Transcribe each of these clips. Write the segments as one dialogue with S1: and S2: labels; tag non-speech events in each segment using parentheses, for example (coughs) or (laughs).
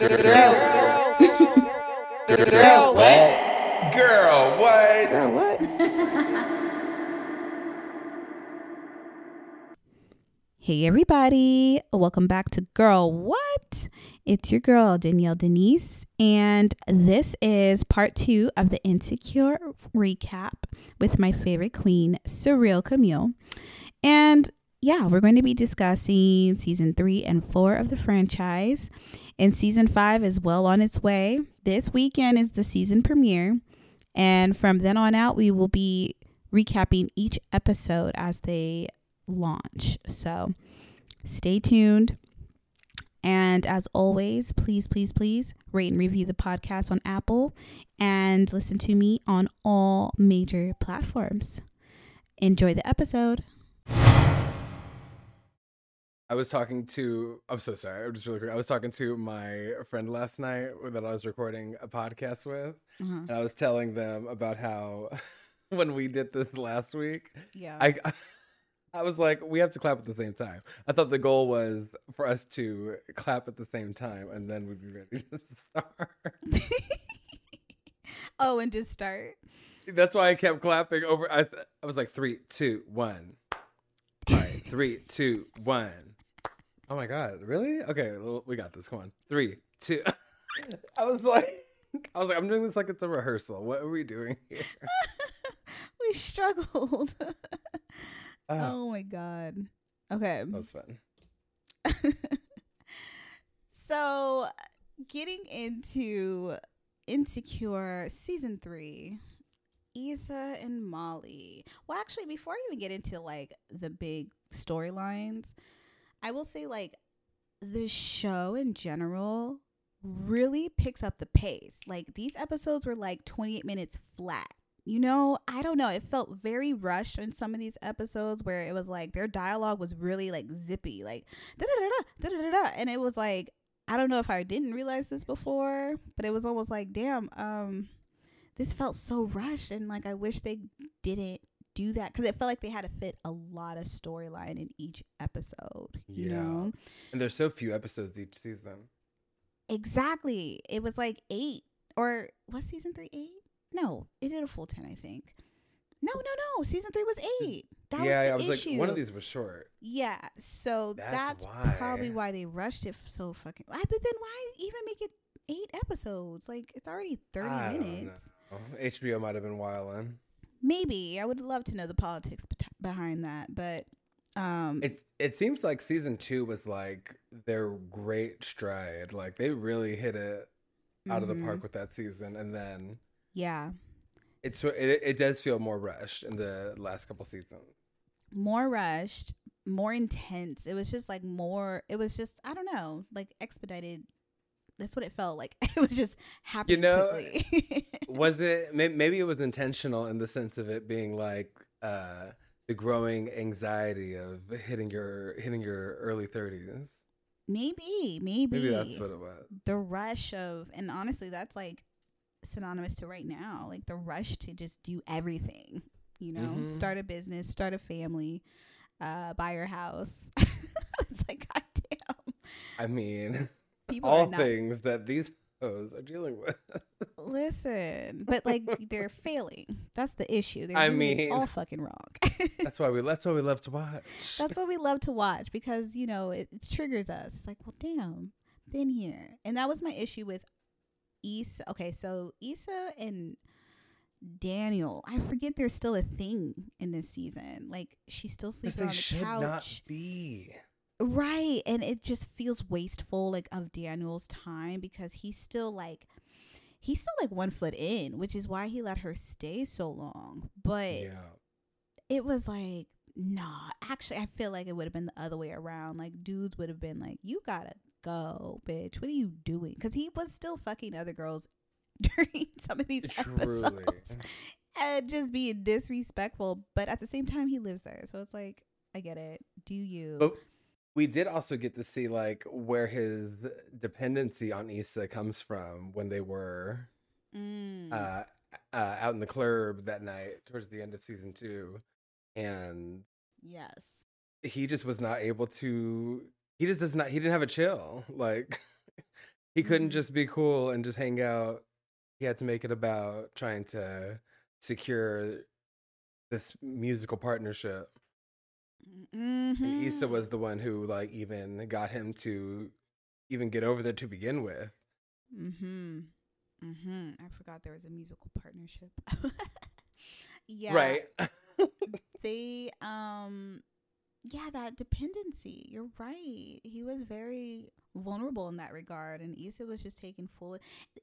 S1: Girl, girl, girl, what?
S2: Girl, what?
S1: Girl, what? (laughs)
S3: Hey, everybody. Welcome back to Girl What? It's your girl, Danielle Denise, and this is part two of the Insecure recap with my favorite queen, Surreal Camille. And yeah, we're going to be discussing season three and four of the franchise. And season five is well on its way. This weekend is the season premiere. And from then on out, we will be recapping each episode as they launch. So stay tuned. And as always, please, please, please rate and review the podcast on Apple and listen to me on all major platforms. Enjoy the episode.
S2: I was talking to. I'm so sorry. I'm just really quick. I was talking to my friend last night that I was recording a podcast with,
S3: Uh-huh.
S2: and I was telling them about how (laughs) when we did this last week,
S3: Yeah.
S2: I (laughs) I was like, we have to clap at the same time. I thought the goal was for us to clap at the same time, and then we'd be ready (laughs) to start.
S3: oh, and just start.
S2: That's why I kept clapping over. I th- I was like three, two, one. All right, three, two, one. Oh my god, really? Okay, well, we got this. Come on, three, two. (laughs) I was like, (laughs) I was like, I'm doing this like it's a rehearsal. What are we doing (laughs) here?
S3: we struggled.
S2: Ah,
S3: oh my God. Okay.
S2: that was fun.
S3: so, getting into Insecure season three, Issa and Molly. Well, actually, before I even get into like the big storylines, I will say like the show in general really picks up the pace. Like these episodes were like 28 minutes flat. You know, I don't know. It felt very rushed in some of these episodes where it was like their dialogue was really like zippy, like da da da da da da, and it was like I don't know if I didn't realize this before, but it was almost like, damn, um, this felt so rushed, and like I wish they didn't do that because it felt like they had to fit a lot of storyline in each episode. You
S2: Yeah.
S3: know,
S2: And there's so few episodes each season.
S3: exactly. It was like eight or was season three eight? No, it did a full ten, I think. No, no, no. Season three was eight. That
S2: yeah,
S3: was
S2: I
S3: the
S2: was
S3: issue.
S2: like, one of these was short.
S3: Yeah, so
S2: That's
S3: that's,
S2: why.
S3: probably why they rushed it so fucking. But then why even make it eight episodes? Like it's already thirty
S2: I
S3: minutes.
S2: know. HBO might have been wilding.
S3: Maybe I would love to know the politics behind that, but um,
S2: It it seems like season two was like their great stride. Like they really hit it out of the park with that season, and then
S3: Yeah,
S2: it's it, it does feel more rushed in the last couple seasons.
S3: more rushed, more intense. It was just like more. It was just I don't know, like expedited. That's what it felt like. (laughs) It was just happening
S2: You
S3: know. (laughs)
S2: Was it maybe it was intentional in the sense of it being like uh the growing anxiety of hitting your hitting your early thirties.
S3: maybe, maybe,
S2: Maybe that's what it was.
S3: the rush of and honestly that's like synonymous to right now like the rush to just do everything you know
S2: Mhm.
S3: start a business start a family uh buy your house (laughs) it's like god damn
S2: I mean,
S3: people
S2: all things that these (laughs) hoes are dealing with.
S3: listen but like (laughs) they're failing. That's the issue. They're
S2: I mean-
S3: all (laughs) fucking wrong.
S2: that's why we that's why we love to watch.
S3: that's what we love to watch because you know it, it triggers us. It's like well damn been here. And that was my issue with Issa. Okay so Issa and Daniel I forget there's still a thing in this season. Like she's still
S2: they
S3: on the
S2: should
S3: couch.
S2: not be.
S3: Right and it just feels wasteful like of Daniel's time because he's still like he's still like one foot in which is why he let her stay so long but
S2: Yeah.
S3: it was like nah actually i feel like it would have been the other way around like dudes would have been like you gotta go bitch what are you doing because he was still fucking other girls (laughs) during some of these
S2: Truly.
S3: episodes (laughs) and just being disrespectful but at the same time he lives there so it's like i get it do you
S2: But we did also get to see like where his dependency on Issa comes from when they were
S3: Mm.
S2: uh, uh, out in the club that night towards the end of season two, and
S3: yes
S2: he just was not able to. He just does not. He didn't have a chill. Like (laughs) he couldn't
S3: Mhm.
S2: just be cool and just hang out. He had to make it about trying to secure this musical partnership.
S3: Mm-hmm.
S2: And Issa was the one who like even got him to even get over there to begin with.
S3: Mm-hmm. Mm-hmm. I forgot there was a musical partnership. (laughs) yeah.
S2: Right. (laughs)
S3: They um yeah, that dependency. You're right. He was very vulnerable in that regard and Issa was just taking full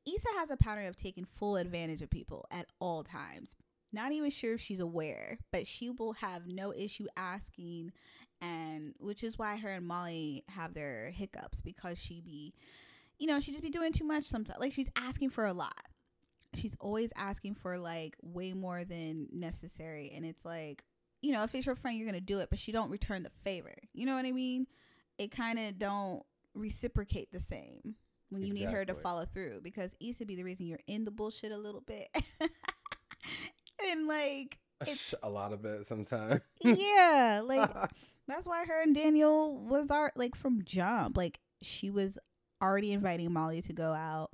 S3: Issa has a pattern of taking full advantage of people at all times. Not even sure if she's aware, but she will have no issue asking and which is why her and Molly have their hiccups because she be you know, she just be doing too much sometimes. Like she's asking for a lot. She's always asking for like way more than necessary and it's like, you know, if it's your friend you're going to do it, but she don't return the favor. You know what I mean? It kind of don't reciprocate the same when you need her to follow through because Issa be the reason you're in the bullshit a little bit. (laughs) and like
S2: a lot of it sometimes.
S3: yeah, like (laughs) that's why her and Daniel was our like from jump. Like she was already inviting Molly to go out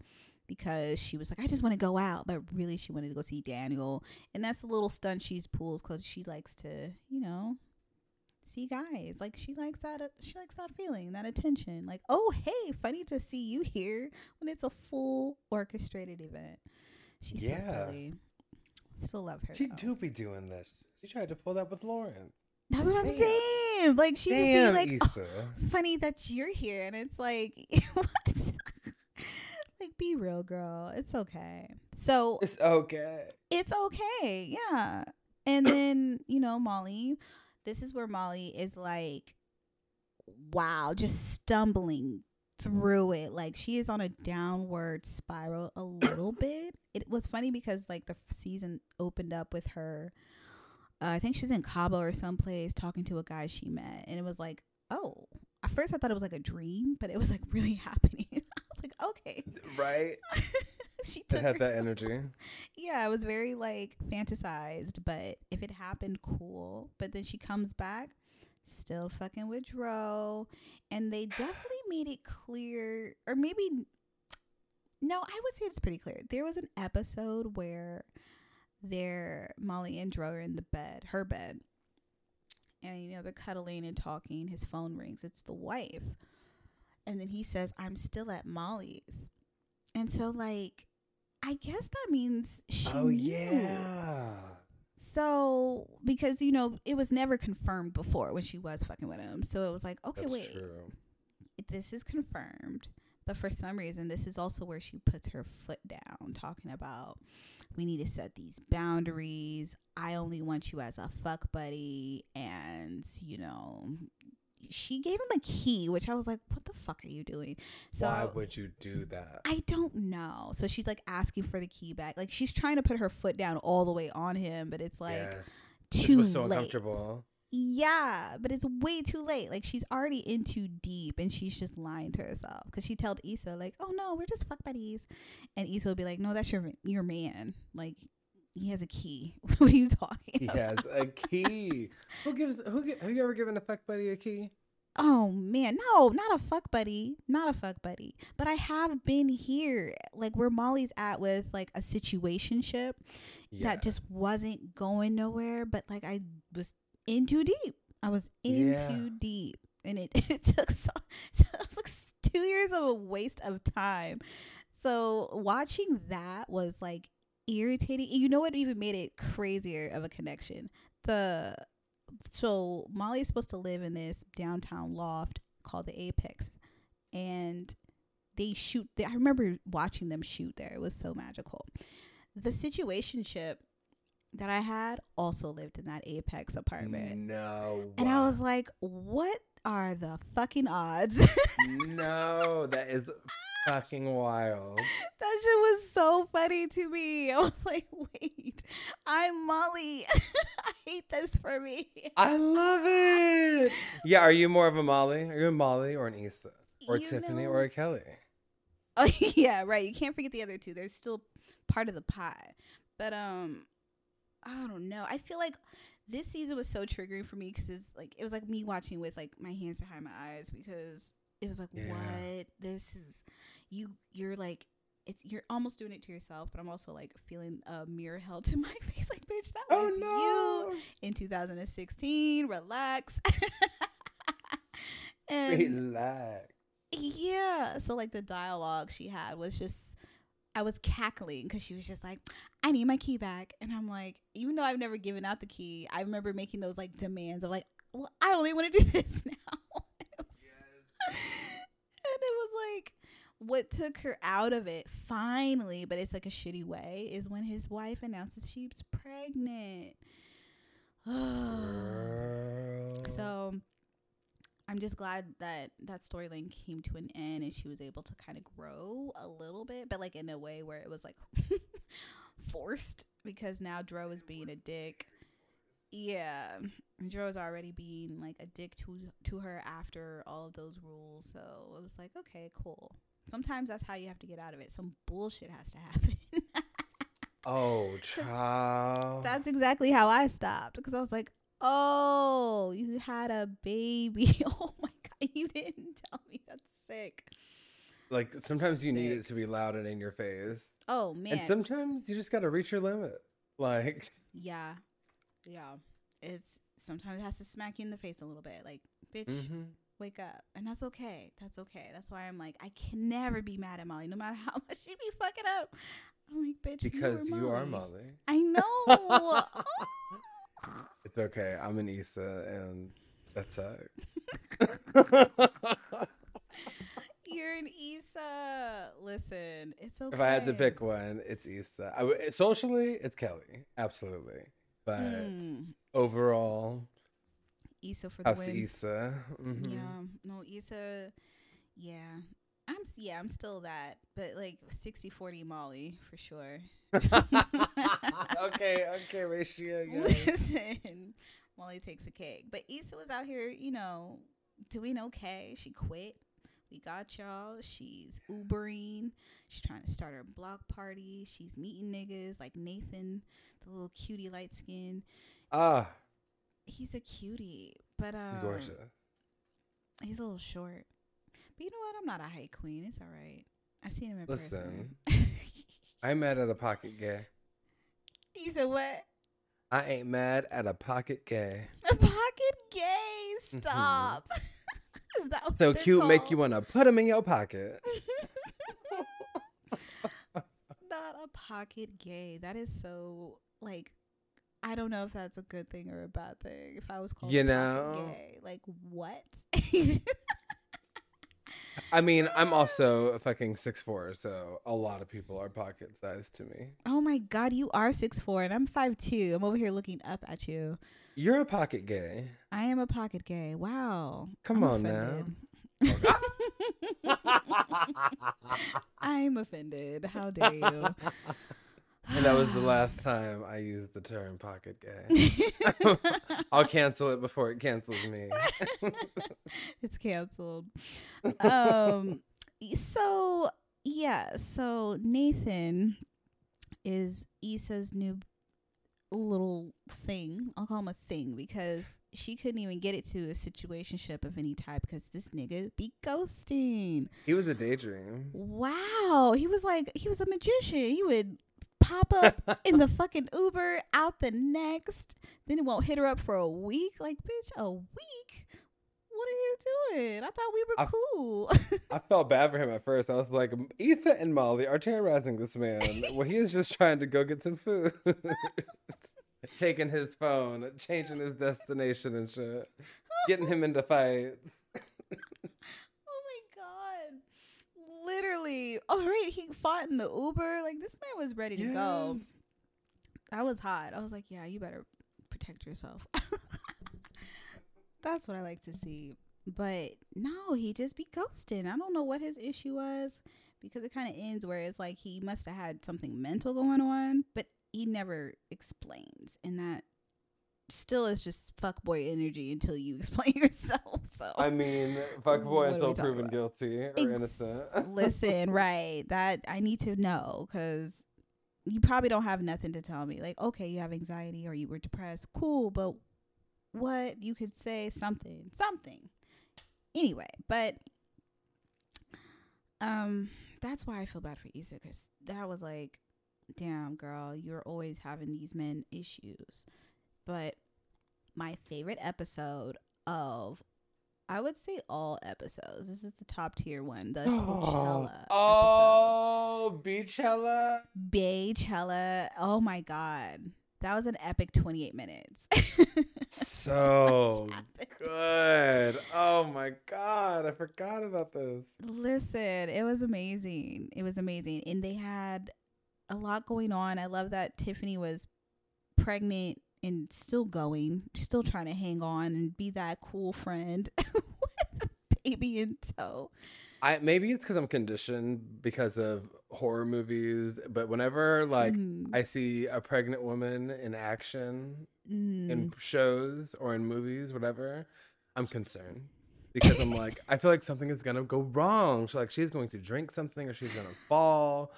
S3: because she was like, I just want to go out, but really she wanted to go see Daniel, and that's the little stunt she's pulled because she likes to, you know, see guys. Like she likes that. uh, She likes that feeling, that attention. Like, oh hey, funny to see you here when it's a full orchestrated event. She's
S2: Yeah.
S3: so silly. Still love her.
S2: she
S3: though.
S2: do be doing this. She tried to pull that with Lawrence.
S3: That's what I'm
S2: Damn.
S3: saying. Like she
S2: Damn,
S3: just be like,
S2: Issa. (laughs)
S3: funny that you're here and it's like (laughs) (laughs) like be real girl it's okay so
S2: It's okay.
S3: it's okay yeah and then you know molly this is where molly is like wow just stumbling through it like she is on a downward spiral a little (coughs) bit it was funny because like the season opened up with her uh, i think she was in cabo or someplace talking to a guy she met and it was like oh at first i thought it was like a dream but it was like (laughs) really happening (laughs) i was like okay
S2: Right? (laughs)
S3: she
S2: It
S3: took
S2: had
S3: her-
S2: that energy.
S3: yeah, it was very like fantasized, but if it happened, cool. But then she comes back, still fucking with Dro, and they definitely made it clear, or maybe no, I would say it's pretty clear. There was an episode where they're Molly and Dro are in the bed, her bed, and you know they're cuddling and talking. His phone rings. It's the wife, and then he says, "I'm still at Molly's," and so like. I guess that means she
S2: oh
S3: knew.
S2: yeah.
S3: So because you know it was never confirmed before when she was fucking with him, so it was like, okay,
S2: That's
S3: wait,
S2: true.
S3: this is confirmed. But for some reason, this is also where she puts her foot down, talking about we need to set these boundaries. I only want you as a fuck buddy, and you know, she gave him a key, which I was like, what the fuck are you doing? So
S2: Why would you do that?
S3: I don't know. So she's like asking for the key back. Like she's trying to put her foot down all the way on him, but it's like
S2: yes.
S3: too
S2: so
S3: late.
S2: uncomfortable.
S3: Yeah, but it's way too late. Like she's already in too deep, and she's just lying to herself because she told Issa like, "Oh no, we're just fuck buddies," and Issa would be like, "No, that's your your man. Like he has a key. (laughs) what are you talking?"
S2: He
S3: about?
S2: has a key. (laughs) who gives? Who have you ever given a fuck buddy a key?
S3: Oh man, no, not a fuck buddy, not a fuck buddy. But I have been here, like where Molly's at with like a situationship that just wasn't going nowhere. But like I was in too deep. I was in
S2: Yeah.
S3: too deep, and it (laughs) it took so it was like two years of a waste of time. So watching that was like irritating. And You know what even made it crazier of a connection? The so Molly is supposed to live in this downtown loft called the Apex, and they shoot. There. I remember watching them shoot there. It was so magical. The situationship that I had also lived in that Apex apartment,
S2: No.
S3: and I was like, "What are the fucking odds?" (laughs)
S2: no, that is fucking wild.
S3: that shit was so funny to me. (laughs) I was like, "Wait, I'm Molly. (laughs) I hate this for me."
S2: I love it. Yeah, are you more of a Molly? Are you a Molly or an Issa? Or
S3: You
S2: Tiffany
S3: know-
S2: or a Kelly?
S3: Oh (laughs) yeah, right. You can't forget the other two. They're still part of the pie. But um I don't know. I feel like this season was so triggering for me cuz it's like it was like me watching with like my hands behind my eyes because it was like
S2: Yeah.
S3: what? This is you you're like it's you're almost doing it to yourself, but I'm also like feeling a mirror held to (laughs) my face, like bitch, that
S2: Oh
S3: was
S2: no!
S3: you in 2016. Relax. (laughs) and
S2: Relax.
S3: yeah, so like the dialogue she had was just. I was cackling because she was just like, I need my key back. And I'm like, even though I've never given out the key, I remember making those like demands of like, well, I only want to do (laughs) this now. and it was like, what took her out of it finally, but it's like a shitty way, is when his wife announces she's pregnant. (sighs) So I'm just glad that that storyline came to an end and she was able to kind of grow a little bit, but like in a way where it was like (laughs) forced because now Dro is being a dick. Yeah, Dro is already being like a dick to to her after all of those rules. So it was like, okay, cool. Sometimes that's how you have to get out of it. Some bullshit has to happen. (laughs)
S2: oh, child.
S3: That's exactly how I stopped because I was like, "Oh, you had a baby. (laughs) Oh my god, you didn't tell me. That's sick."
S2: like sometimes you need it to be loud and in your face,
S3: Oh man.
S2: and sometimes you just got to reach your limit. Like,
S3: yeah. Yeah. It's sometimes it has to smack you in the face a little bit. Like, bitch,
S2: mhm.
S3: Wake up. And that's okay. That's okay. That's why I'm like, I can never be mad at Molly, no matter how (laughs) much she be fucking up. I'm like, bitch,
S2: because
S3: you,
S2: you
S3: are
S2: are
S3: Molly.
S2: Molly.
S3: I (laughs) know.
S2: It's okay. I'm an Issa, and that's it. (laughs)
S3: You're an Issa. Listen, it's okay.
S2: if I had to pick one, it's Issa. I w- socially, it's Kelly, absolutely. But
S3: Mm.
S2: overall,
S3: Issa for the win.
S2: Issa. mhm.
S3: Yeah, no, Issa. Yeah, I'm yeah, I'm still that, but like 60-40 Molly for sure. (laughs)
S2: okay, okay, ratio. (laughs) Yeah.
S3: Listen, Molly takes a cake, but Issa was out here, you know, doing okay. She quit. We got y'all. She's Ubering. She's trying to start her block party. She's meeting niggas like Nathan, the little cutie light skin.
S2: Ah,
S3: He's a cutie, but um,
S2: he's gorgeous.
S3: He's a little short. But you know what? I'm not a height queen. It's all right. I seen him in
S2: Listen.
S3: person. (laughs)
S2: I'm mad at a pocket gay.
S3: he said what?
S2: I ain't mad at a pocket gay. (laughs)
S3: A pocket gay. Stop. (laughs) That what
S2: So cute, make you wanna put him in your pocket.
S3: not a pocket gay. That is so like I don't know if that's a good thing or a bad thing. If I was called
S2: You know?
S3: gay, like what? (laughs)
S2: I mean, I'm also a fucking six four, so a lot of people are pocket sized to me.
S3: oh my god, you are six four and I'm five two. I'm over here looking up at you.
S2: You're a pocket gay.
S3: I am a pocket gay. Wow.
S2: Come
S3: I'm
S2: on now.
S3: offended. (laughs) I'm offended. How dare you? (laughs)
S2: And that was the (sighs) last time I used the term pocket gay. (laughs) I'll cancel it before it cancels me. (laughs)
S3: it's canceled. (laughs) Um so yeah, so Nathan is Issa's new little thing. I'll call him a thing because she couldn't even get it to a situationship of any type because this nigga be ghosting.
S2: He was a daydream.
S3: Wow. He was like he was a magician. He would pop up in the fucking Uber out the next. Then it won't hit her up for a week. Like, bitch, a week? What are you doing? I thought we were
S2: I-
S3: cool. (laughs)
S2: I felt bad for him at first. I was like, Issa and Molly are terrorizing this man when he is just trying to go get some food. (laughs) Taking his phone, changing his destination and shit. Getting him into fights.
S3: oh my god. Literally. (laughs) Oh right, he fought in the Uber. Like this man was ready to go.
S2: Yes.
S3: That was hot. I was like, yeah, you better protect yourself. (laughs) That's what I like to see. But no, he just be ghosting. I don't know what his issue was because it kind of ends where it's like he must have had something mental going on, but he never explains. And that still is just fuckboy energy until you (laughs) explain yourself. So
S2: I mean, fuck
S3: What
S2: boy until proven
S3: about?
S2: guilty or innocent. (laughs)
S3: listen, right? That I need to know because you probably don't have nothing to tell me. Like, okay, you have anxiety or you were depressed. Cool, but what you could say something, something. Anyway, but um, that's why I feel bad for Issa because that was like, damn girl, you're always having these men issues. But my favorite episode of I would say all episodes. This is the top tier one, the (gasps) Coachella oh, episode.
S2: Oh, Beachella.
S3: Beychella. Oh my god. That was an epic 28 minutes. (laughs)
S2: So good. Oh my god, I forgot about this.
S3: Listen, it was amazing. It was amazing. And they had a lot going on. I love that Tiffany was pregnant and still going, still trying to hang on and be that cool friend (laughs) with a baby in tow.
S2: I maybe it's because I'm conditioned because of horror movies, but whenever like
S3: Mhm.
S2: I see a pregnant woman in action
S3: Mm.
S2: in shows or in movies, whatever, I'm concerned because I'm like, I feel like something is gonna go wrong. So like she's going to drink something or she's gonna fall,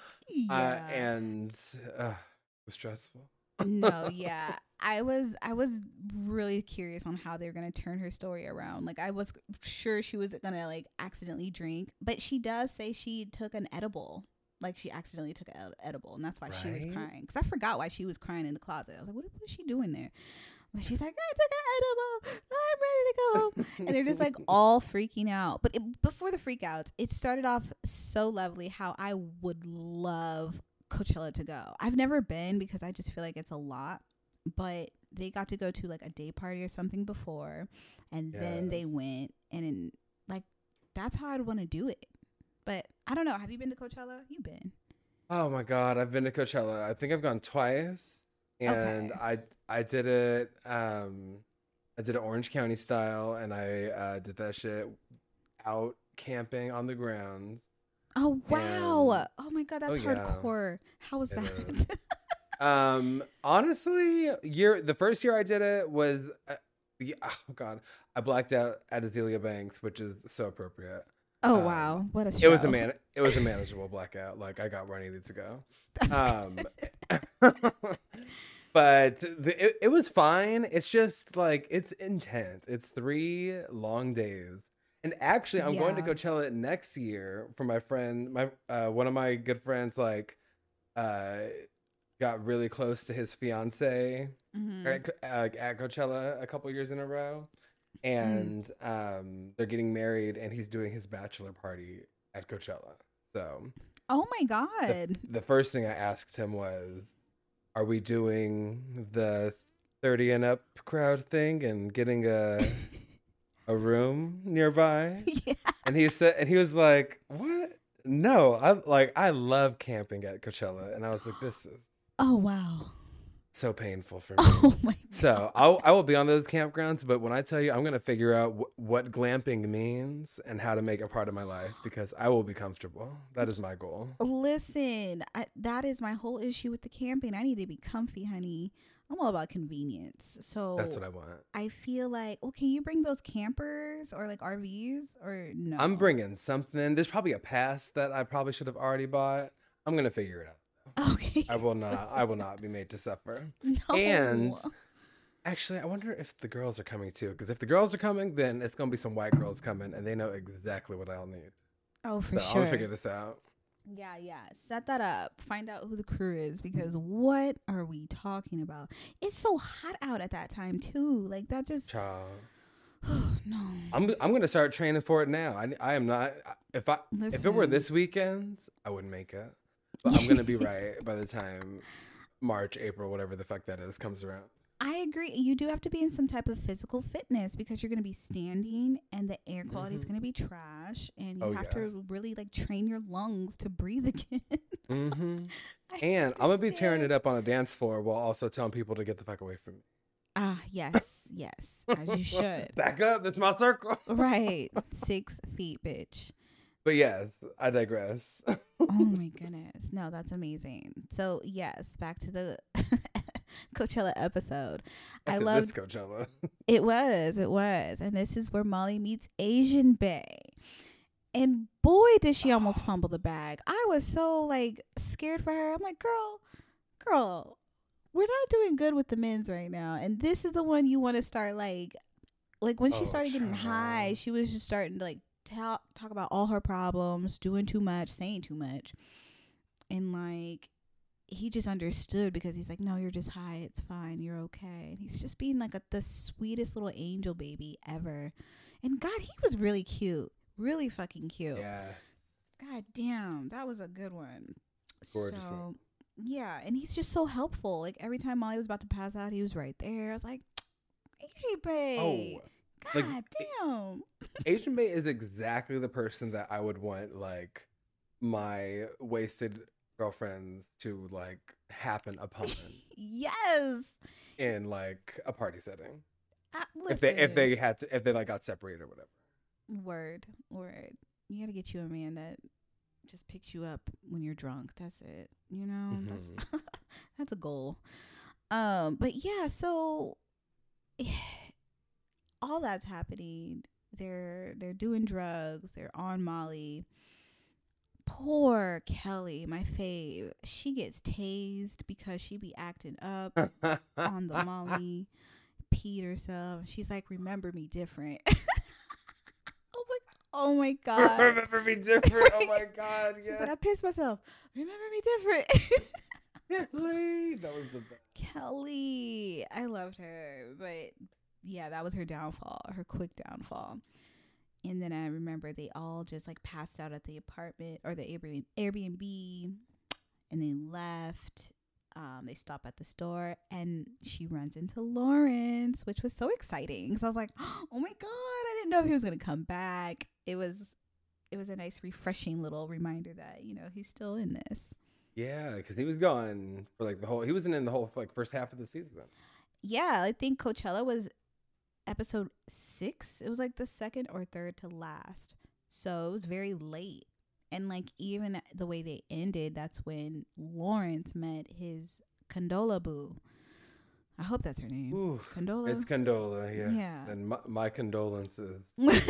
S2: uh, and uh, it was stressful.
S3: no, (laughs) yeah. I was I was really curious on how they were gonna turn her story around. Like I was sure she was gonna like accidentally drink, but she does say she took an edible. Like she accidentally took an edible, and that's why she was crying. Because I forgot why she was crying in the closet. I was like, what was she doing there? But she's like, I took an edible. I'm ready to go home. and they're just like (laughs) all freaking out. But it, before the freakouts, it started off so lovely. How I would love Coachella to go. I've never been because I just feel like it's a lot. But they got to go to like a day party or something before, and then they went, and in, like that's how I'd want to do it. But I don't know. Have you been to Coachella? You've been.
S2: Oh my god, I've been to Coachella. I think I've gone twice, and
S3: Okay.
S2: I I did it. Um, I did it Orange County style, and I uh, did that shit out camping on the grounds.
S3: Oh wow!
S2: And-
S3: oh my god, that's
S2: oh, yeah.
S3: hardcore. How was
S2: It
S3: that? (laughs)
S2: Um, honestly, year the first year I did it was, uh, yeah, oh god, I blacked out at Azealia Banks, which is so appropriate.
S3: oh
S2: Um,
S3: wow, what a show!
S2: It was a man. It was a manageable blackout. Like I got where I needed to go. (laughs) Um, (laughs) but the, it, it was fine. It's just like it's intense. It's three long days. And actually, I'm going to
S3: Yeah.
S2: Coachella next year for my friend. My uh, one of my good friends like uh, got really close to his fiance
S3: Mhm.
S2: at, uh, at Coachella a couple years in a row, and um, they're getting married, and he's doing his bachelor party at Coachella. So
S3: Oh my
S2: the,
S3: god!
S2: the first thing I asked him was, "Are we doing the thirty and up crowd thing and getting a (laughs) a room nearby?" (laughs)
S3: yeah.
S2: And he said, and he was like, "What? No, I like I love camping at Coachella." And I was like, "This is
S3: Oh wow!
S2: so painful for (laughs) me."
S3: Oh my.
S2: So I'll, I will be on those campgrounds, but when I tell you, I'm gonna figure out wh- what glamping means and how to make it part of my life because I will be comfortable. That is my goal.
S3: Listen, I, that is my whole issue with the camping. I need to be comfy, honey. I'm all about convenience. So
S2: That's what I want.
S3: I feel like, well, can you bring those campers or like RVs or no?
S2: I'm bringing something. There's probably a pass that I probably should have already bought. I'm gonna figure it out.
S3: Okay.
S2: I will not. I will not be made to suffer. (laughs)
S3: no.
S2: And actually, I wonder if the girls are coming too. Because if the girls are coming, then it's gonna be some white girls coming, and they know exactly what I'll need.
S3: oh, for
S2: So
S3: sure.
S2: I'll figure this out.
S3: Yeah, yeah. Set that up. Find out who the crew is because what are we talking about? It's so hot out at that time too. Like that just
S2: Child. (sighs)
S3: no.
S2: I'm I'm gonna start training for it now. I I am not. If I if it were this weekend, I wouldn't make it. But I'm gonna be (laughs) right by the time March, April, whatever the fuck that is, comes around.
S3: I agree. You do have to be in some type of physical fitness because you're going to be standing and the air quality is
S2: Mhm.
S3: going to be trash and you
S2: Oh,
S3: have
S2: yes.
S3: to really like train your lungs to breathe (laughs) again.
S2: hmm (laughs)
S3: I
S2: And I'm gonna be tearing it up on the dance floor while also telling people to get the fuck away from me.
S3: Ah, yes, yes, as you should.
S2: Back up. That's my circle.
S3: right, six feet, bitch.
S2: But yes, I digress.
S3: Oh my (laughs) goodness, no, that's amazing. So yes, back to the (laughs) Coachella episode. I loved
S2: This Coachella. (laughs)
S3: It was, it was. And this is where Molly meets Asian Bay. And boy, did she almost (gasps) fumble the bag. I was so like scared for her. I'm like, girl, girl, we're not doing good with the men's right now. And this is the one you want to start like, like when she
S2: Oh,
S3: started getting high, she was just starting to like talk talk about all her problems, doing too much, saying too much, and like he just understood because he's like, no, you're just high. It's fine. You're okay. And he's just being like a, the sweetest little angel baby ever. And God, he was really cute, really fucking cute.
S2: Yes.
S3: God damn, that was a good one.
S2: Gorgeous
S3: So,
S2: one.
S3: yeah, and he's just so helpful. Like every time Molly was about to pass out, he was right there. I was like, AJ Bay.
S2: Oh,
S3: God
S2: like,
S3: damn.
S2: Asian Bay is exactly the person that I would want like my wasted girlfriends to like happen upon
S3: yes.
S2: in like a party setting.
S3: Uh,
S2: If they if they had to if they like got separated or whatever.
S3: Word, word. You gotta get you a man that just picks you up when you're drunk. That's it. You know, that's (laughs) that's a goal. Um, but yeah, so (sighs) all that's happening. They're they're doing drugs. They're on Molly. Poor Kelly, my fave. She gets tased because she be acting up (laughs) on the Molly, peed herself. She's like, "Remember me different." (laughs) I was like, "Oh my god!"
S2: Remember me different. Oh my (laughs) god,
S3: She's like, "I pissed myself. Remember me different."
S2: Kelly, that was the best.
S3: Kelly, I loved her, but yeah, that was her downfall, her quick downfall. And then I remember they all just like passed out at the apartment or the Airbnb, and they left. Um, they stop at the store and she runs into Lawrence, which was so exciting because I was like, (gasps) "Oh my god, I didn't know if he was gonna come back." It was, it was a nice, refreshing little reminder that you know he's still in this.
S2: Yeah, because he was gone for like the whole. He wasn't in the whole like first half of the season.
S3: yeah, I think Coachella was episode six. It was like the second or third to last. So it was very late. And like even the way they ended, that's when Lawrence met his Condola boo. I hope that's her name.
S2: Ooh,
S3: Condola.
S2: it's Condola. Yes.
S3: Yeah.
S2: And my, my condolences. (laughs) to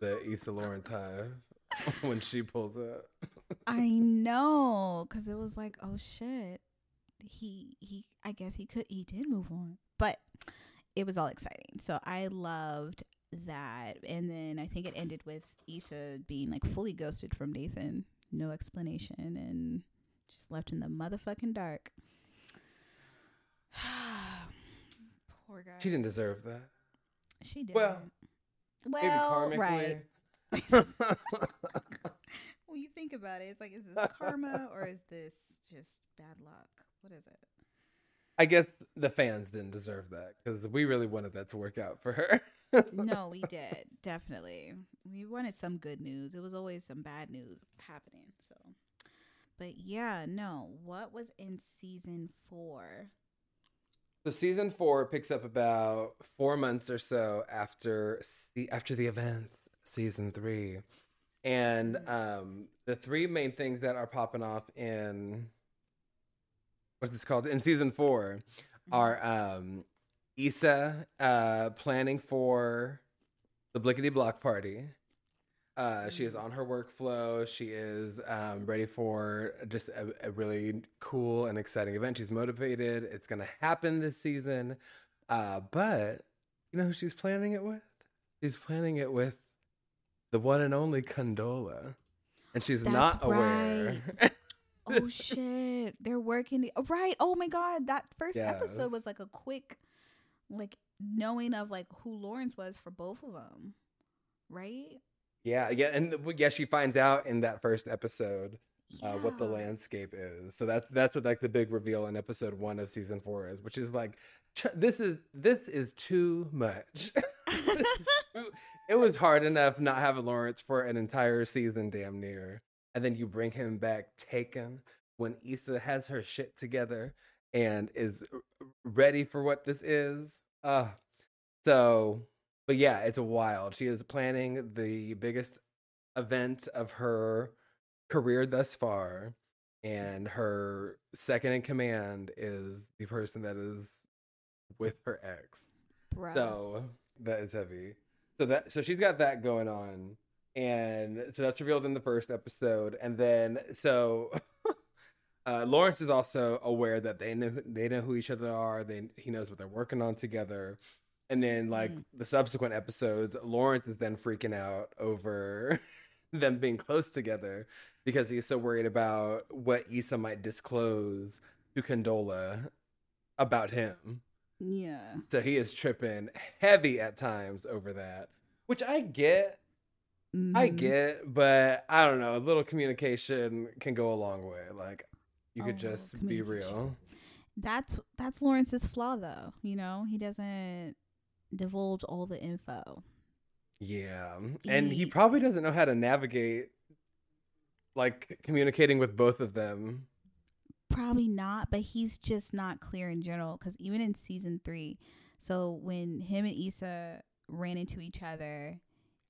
S2: the Issa Lawrence hive (laughs) when she pulled up.
S3: I know, cause it was like, oh shit, he he. I guess he could. He did move on, but it was all exciting. So I loved that, and then I think it ended with Issa being like fully ghosted from Nathan, no explanation, and just left in the motherfucking dark. (sighs) Poor guy.
S2: She didn't deserve that.
S3: She did.
S2: Well,
S3: well, right. (laughs) When you think about it, it's like, is this karma or is this just bad luck? What is it?
S2: I guess the fans didn't deserve that because we really wanted that to work out for her. (laughs)
S3: no, we did definitely. We wanted some good news. It was always some bad news happening. So, but yeah, no. What was in season four?
S2: So season four picks up about four months or so after the after the events season three, and um, the three main things that are popping off in what's this called in season four are um, Issa uh, planning for the Blickety Block party. Uh, she is on her workflow. She is um, ready for just a, a really cool and exciting event. She's motivated. It's going to happen this season. Uh, but you know who she's planning it with? She's planning it with the one and only Condola. And she's
S3: That's
S2: not aware. (laughs)
S3: oh (laughs) shit, they're working. oh, right. Oh my god, that first
S2: Yes.
S3: episode was like a quick, like knowing of like who Lawrence was for both of them, right?
S2: yeah, yeah. And the- yeah, she finds out in that first episode uh, what the landscape is. So that's that's what like the big reveal in episode one of season four is, which is like ch- this is this is too much. (laughs) This is too- it was hard enough not having Lawrence for an entire season, damn near, and then you bring him back taken when Issa has her shit together and is ready for what this is. Uh so, but yeah, it's wild. She is planning the biggest event of her career thus far, and her second in command is the person that is with her ex. So that is heavy. So that so she's got that going on, and so that's revealed in the first episode, and then so. (laughs) Uh, Lawrence is also aware that they know they know who each other are. They he knows what they're working on together, And then like
S3: Mm.
S2: the subsequent episodes, Lawrence is then freaking out over (laughs) them being close together because he's so worried about what Issa might disclose to Condola about him.
S3: Yeah.
S2: So he is tripping heavy at times over that, which I get. I
S3: Mhm.
S2: get, but I don't know. A little communication can go a long way. Like you could just be real.
S3: That's that's Lawrence's flaw though. You know, he doesn't divulge all the info.
S2: Yeah. And he
S3: He-
S2: probably doesn't know how to navigate like communicating with both of them.
S3: Probably not, but he's just not clear in general. Because even in season three, so when him and Issa ran into each other,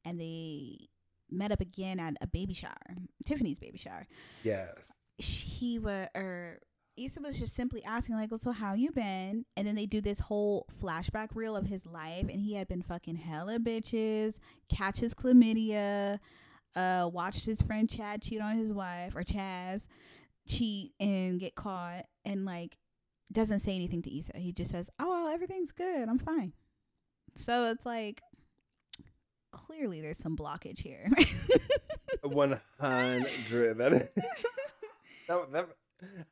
S3: and they met up again at a baby shower, Tiffany's baby shower,
S2: Yes.
S3: he was or Issa was just simply asking like, well, "So how you been?" And then they do this whole flashback reel of his life, and he had been fucking hella bitches, catches chlamydia, uh, watched his friend Chad cheat on his wife or Chaz cheat and get caught, and like doesn't say anything to Issa. He just says, "Oh, well, everything's good. I'm fine." So it's like clearly there's some blockage here. (laughs)
S2: One hundred. That, (laughs) that that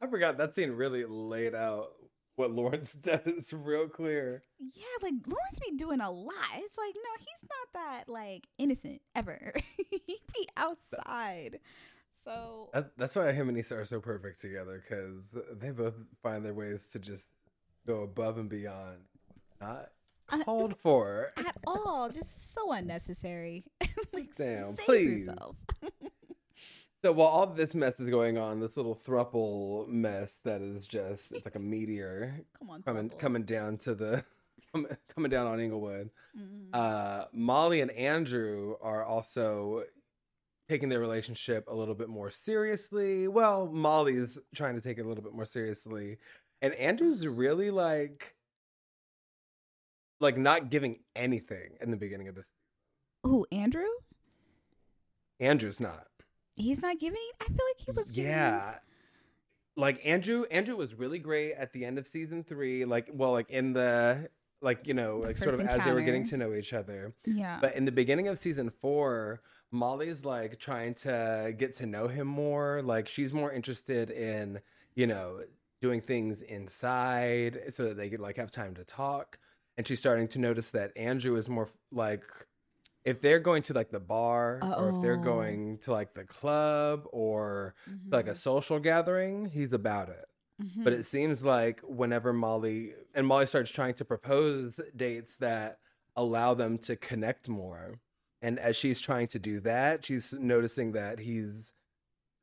S2: I forgot that scene really laid out what Lawrence (laughs) does real clear.
S3: Yeah, like Lawrence be doing a lot. It's like, no, he's not that like innocent ever. he be outside. So
S2: That, that's why him and Issa are so perfect together because they both find their ways to just go above and beyond. Not
S3: Uh,
S2: called for.
S3: at all, just so unnecessary. (laughs) like,
S2: Damn, please. (laughs) So while all this mess is going on, this little thruple mess that is just it's like a meteor
S3: Come on,
S2: coming
S3: Thruple.
S2: coming down to the (laughs) coming- down on Inglewood.
S3: Mhm.
S2: Uh, Molly and Andrew are also taking their relationship a little bit more seriously. Well, Molly's trying to take it a little bit more seriously, and Andrew's really like like not giving anything in the beginning of this.
S3: Who Andrew?
S2: Andrew's not.
S3: He's not giving. I feel like he was. Giving,
S2: Yeah. Like Andrew Andrew was really great at the end of season 3 like well like in the like you know
S3: The
S2: like sort of
S3: first
S2: as they were getting to know each other.
S3: Yeah.
S2: But in the beginning of season 4 Molly's like trying to get to know him more like she's more interested in you know doing things inside so that they could like have time to talk and she's starting to notice that Andrew is more like if they're going to like the bar or if they're going to like the club or like a social gathering, he's about it.
S3: Mhm.
S2: But it seems like whenever Molly and Molly starts trying to propose dates that allow them to connect more. And as she's trying to do that, she's noticing that he's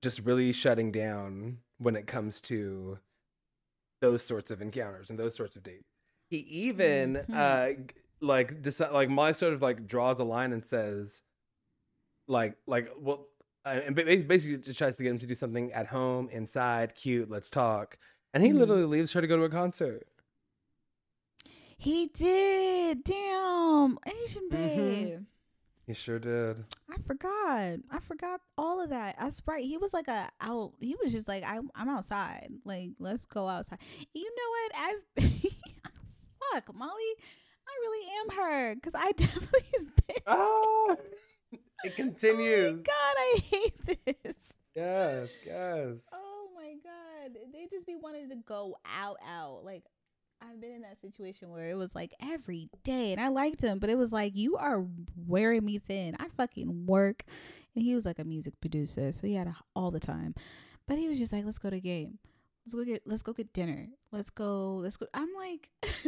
S2: just really shutting down when it comes to those sorts of encounters and those sorts of dates. He even
S3: Mhm.
S2: uh like decide, like Molly sort of like draws a line and says like like well uh, and basically just tries to get him to do something at home inside cute let's talk and he
S3: Mhm.
S2: literally leaves her to go to a concert
S3: he did. Damn, Asian
S2: Mhm.
S3: babe.
S2: he sure did
S3: I forgot. I forgot all of that. That's right. He was like a out. He was just like, I'm, I'm outside. Like, let's go outside. You know what? I've (laughs) fuck Molly. I really am her because I (laughs) definitely have been.
S2: ah (laughs) it
S3: Oh my
S2: continues
S3: god, I hate this.
S2: yes yes
S3: Oh my god, they just be wanting to go out, out. Like I've been in that situation where it was like every day, and I liked him, but it was like you are wearing me thin. I fucking work, and he was like a music producer, so he had a, all the time. But he was just like, "Let's go to game. Let's go get. Let's go get dinner. Let's go. Let's go." I'm like, (laughs)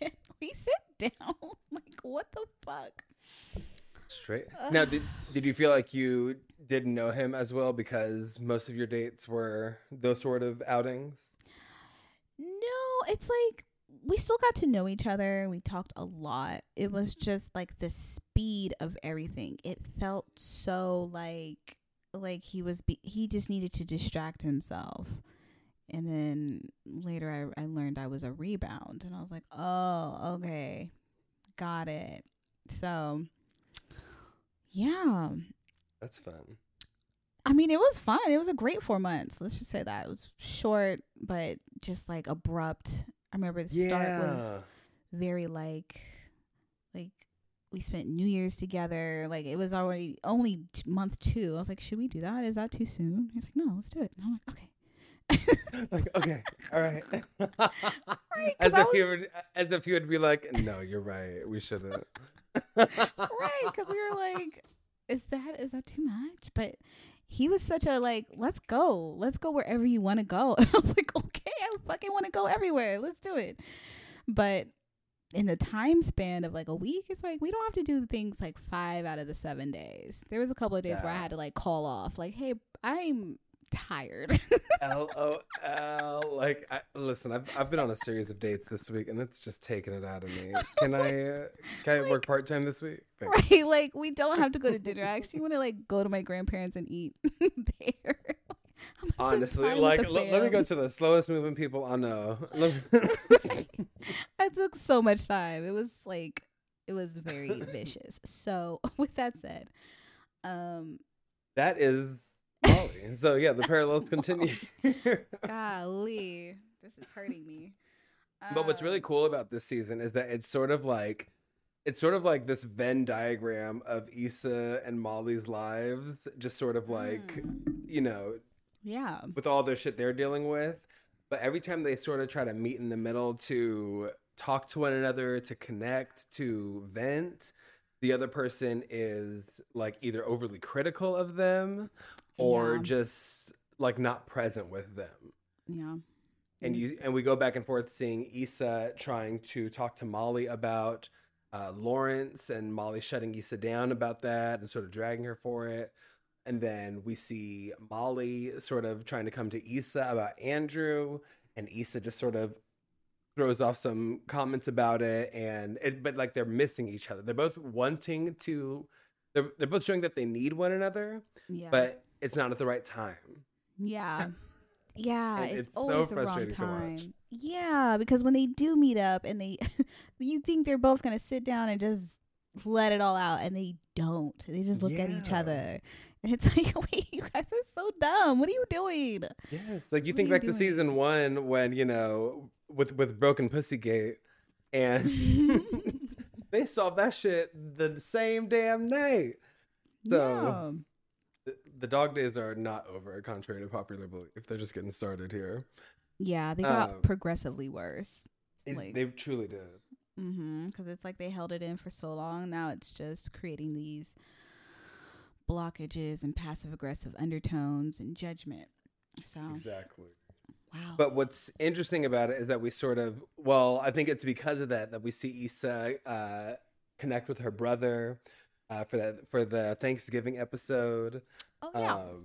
S3: "Can we sit down? (laughs) like, what the fuck?"
S2: straight now did, did you feel like you didn't know him as well because most of your dates were those sort of outings
S3: No, it's like we still got to know each other. We talked a lot. It was just like the speed of everything. It felt so like like he was be- he just needed to distract himself. And then later I I learned I was a rebound and I was like, "Oh, okay. Got it." So yeah.
S2: that's fun
S3: I mean, it was fun. It was a great 4 months. Let's just say that. It was short but just like abrupt. I remember the start was very like like we spent New Year's together. Like it was already only t- month two. I was like, should we do that? Is that too soon? He's like, no, let's do it. And I'm like, okay. (laughs)
S2: like okay, all right. (laughs)
S3: Right,
S2: as if
S3: was-
S2: you would, as if you would be like, no, you're right. We shouldn't.
S3: right because we were like is that is that too much but he was such a like let's go let's go wherever you want to go (laughs) i was like okay i fucking want to go everywhere let's do it but in the time span of like a week it's like we don't have to do things like five out of the seven days there was a couple of days where i had to like call off like hey i'm tired (laughs)
S2: L O L. Like, I, listen, I've I've been on a series of dates this week, and it's just taking it out of me. (laughs) Can I uh, can I work part time this week? Thanks.
S3: right like we don't have to go to dinner i actually want to like go to my grandparents and eat (laughs) there
S2: Honestly, like, l- let me go to the slowest moving people I know.
S3: That took so much time. It was like it was very vicious. So with that said, um
S2: that is Molly. So yeah, the parallels (laughs) continue.
S3: golly, this is hurting me.
S2: But what's really cool about this season is that it's sort of like it's sort of like this Venn diagram of Issa and Molly's lives, just sort of like,
S3: Mm.
S2: you know,
S3: Yeah.
S2: with all their shit they're dealing with. But every time they sort of try to meet in the middle to talk to one another, to connect, to vent, the other person is like either overly critical of them or
S3: Yeah.
S2: just like not present with them
S3: Yeah.
S2: and you and we go back and forth seeing Issa trying to talk to Molly about uh, Lawrence and Molly shutting Issa down about that and sort of dragging her for it. And then we see Molly sort of trying to come to Issa about Andrew, and Issa just sort of throws off some comments about it. And it, but like they're missing each other. They're both wanting to. They're they're both showing that they need one another,
S3: Yeah.
S2: but it's not at the right time.
S3: Yeah. (laughs) Yeah, it's,
S2: it's so
S3: always the wrong
S2: frustrating to watch.
S3: time. Yeah, because when they do meet up and they (laughs) you think they're both going to sit down and just let it all out and they don't. They just look at each other. And it's (laughs) like, "Wait, you guys are so dumb. What are you doing?"
S2: Yes, like you
S3: What
S2: think back to season one when you know with with Broken Pussygate, and they solved that shit the same damn night. So the, dog days are not over, contrary to popular belief. They're just getting started here.
S3: yeah. yeah, they got
S2: Um,
S3: progressively worse.
S2: It-
S3: Like-
S2: they truly did.
S3: Mm-hmm. Because it's like they held it in for so long. Now it's just creating these blockages and passive aggressive undertones and judgment. So
S2: Exactly.
S3: wow.
S2: But what's interesting about it is that we sort of, well, I think it's because of that that we see Issa uh, connect with her brother uh, for that for the Thanksgiving episode.
S3: Oh yeah.
S2: Um,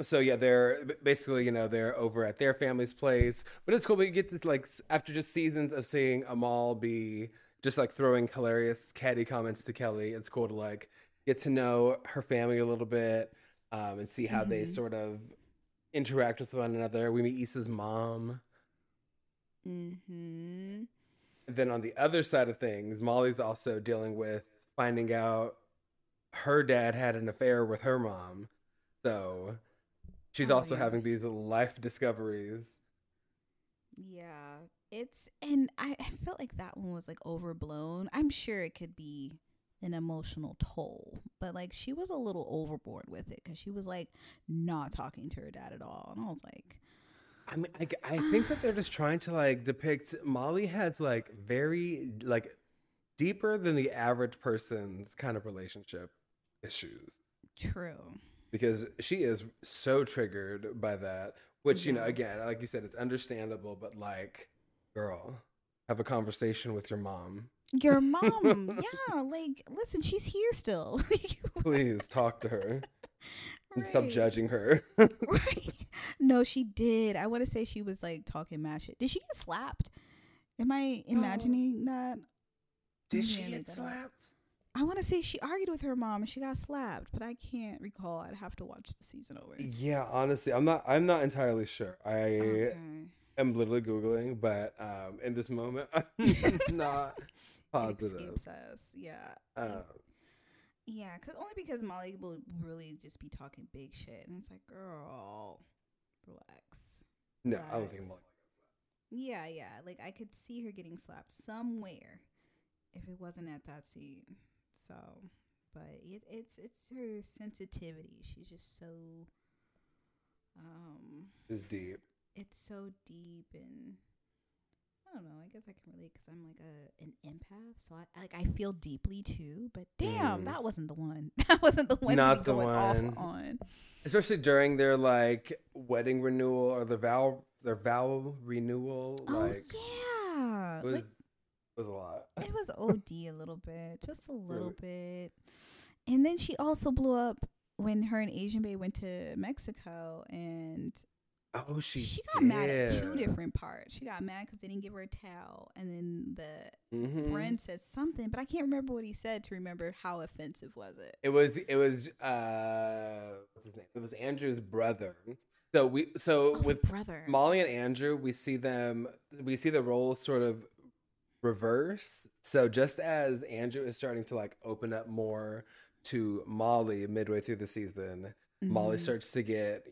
S2: so yeah, they're basically, you know, they're over at their family's place. But it's cool. We get to like after just seasons of seeing Amal be just like throwing hilarious catty comments to Kelly. It's cool to like get to know her family a little bit um, and see how they
S3: Mhm.
S2: sort of interact with one another. We meet Issa's mom.
S3: mm-hmm.
S2: And then on the other side of things, Molly's also dealing with finding out her dad had an affair with her mom. So she's
S3: Oh,
S2: also
S3: yeah.
S2: having these life discoveries.
S3: Yeah. It's and I, I felt like that one was like overblown. I'm sure it could be an emotional toll, but like she was a little overboard with it because she was like not talking to her dad at all, and I was like,
S2: I mean, I, I (sighs) think that they're just trying to like depict Molly has like very like deeper than the average person's kind of relationship issues
S3: true.
S2: because she is so triggered by that. Which you know, again, like you said, it's understandable, but like, girl, have a conversation with your mom.
S3: Your mom, (laughs) yeah, like listen, she's here still. (laughs)
S2: Please talk to her and stop judging her. (laughs)
S3: right? No, she did. I want to say she was like talking mad shit. Did she get slapped? Am I oh. imagining that?
S2: Did she get slapped?
S3: I want to say she argued with her mom and she got slapped, but I can't recall. I'd have to watch the season over.
S2: Yeah, honestly, I'm not. I'm not entirely sure. I
S3: Okay.
S2: am literally googling, but um, in this moment, (laughs) I'm (laughs) not
S3: It
S2: positive.
S3: escapes us. Yeah.
S2: Um,
S3: Yeah, cause only because Molly will really just be talking big shit, and it's like, girl, relax.
S2: no, I don't think. Molly-
S3: Yeah, yeah. Like I could see her getting slapped somewhere if it wasn't at that scene. So, but it, it's it's her sensitivity. She's just so um
S2: It's deep.
S3: it's so deep and I don't know. I guess I can relate because I'm like a an empath, so I like I feel deeply too. But damn,
S2: Mm.
S3: that wasn't the one. (laughs) that wasn't the one.
S2: Not the one.
S3: On.
S2: Especially during their like wedding renewal or the vow their vow renewal.
S3: Oh
S2: like
S3: yeah,
S2: it was
S3: like,
S2: was a lot.
S3: it was (laughs) OD a little bit, just a little bit. And then she also blew up when her and Asian Bae went to Mexico, and
S2: Oh, she
S3: she, got mad at two different parts. She got mad because they didn't give her a towel, and then the
S2: Mhm.
S3: friend said something, but I can't remember what he said to remember how offensive was it.
S2: It was it was uh what's his name? It was Andrew's brother. So we so
S3: Oh,
S2: with
S3: brother.
S2: Molly and Andrew, we see them we see the roles sort of reverse. So just as Andrew is starting to like open up more to Molly midway through the season, Molly
S3: Mhm.
S2: starts to get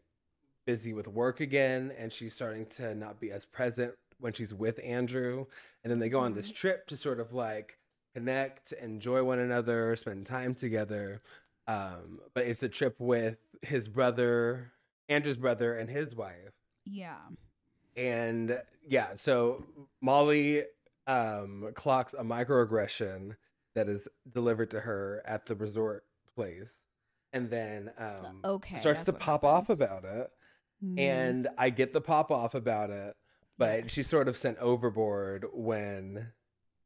S2: busy with work again and she's starting to not be as present when she's with Andrew. And then they go on this trip to sort of like connect, enjoy one another, spend time together. Um, but it's a trip with his brother, Andrew's brother, and his wife.
S3: yeah,
S2: And yeah, so Molly um, clocks a microaggression that is delivered to her at the resort place. And then um,
S3: okay,
S2: starts to pop off about it.
S3: Mm.
S2: And I get the pop off about it, but
S3: Yeah.
S2: she's sort of sent overboard when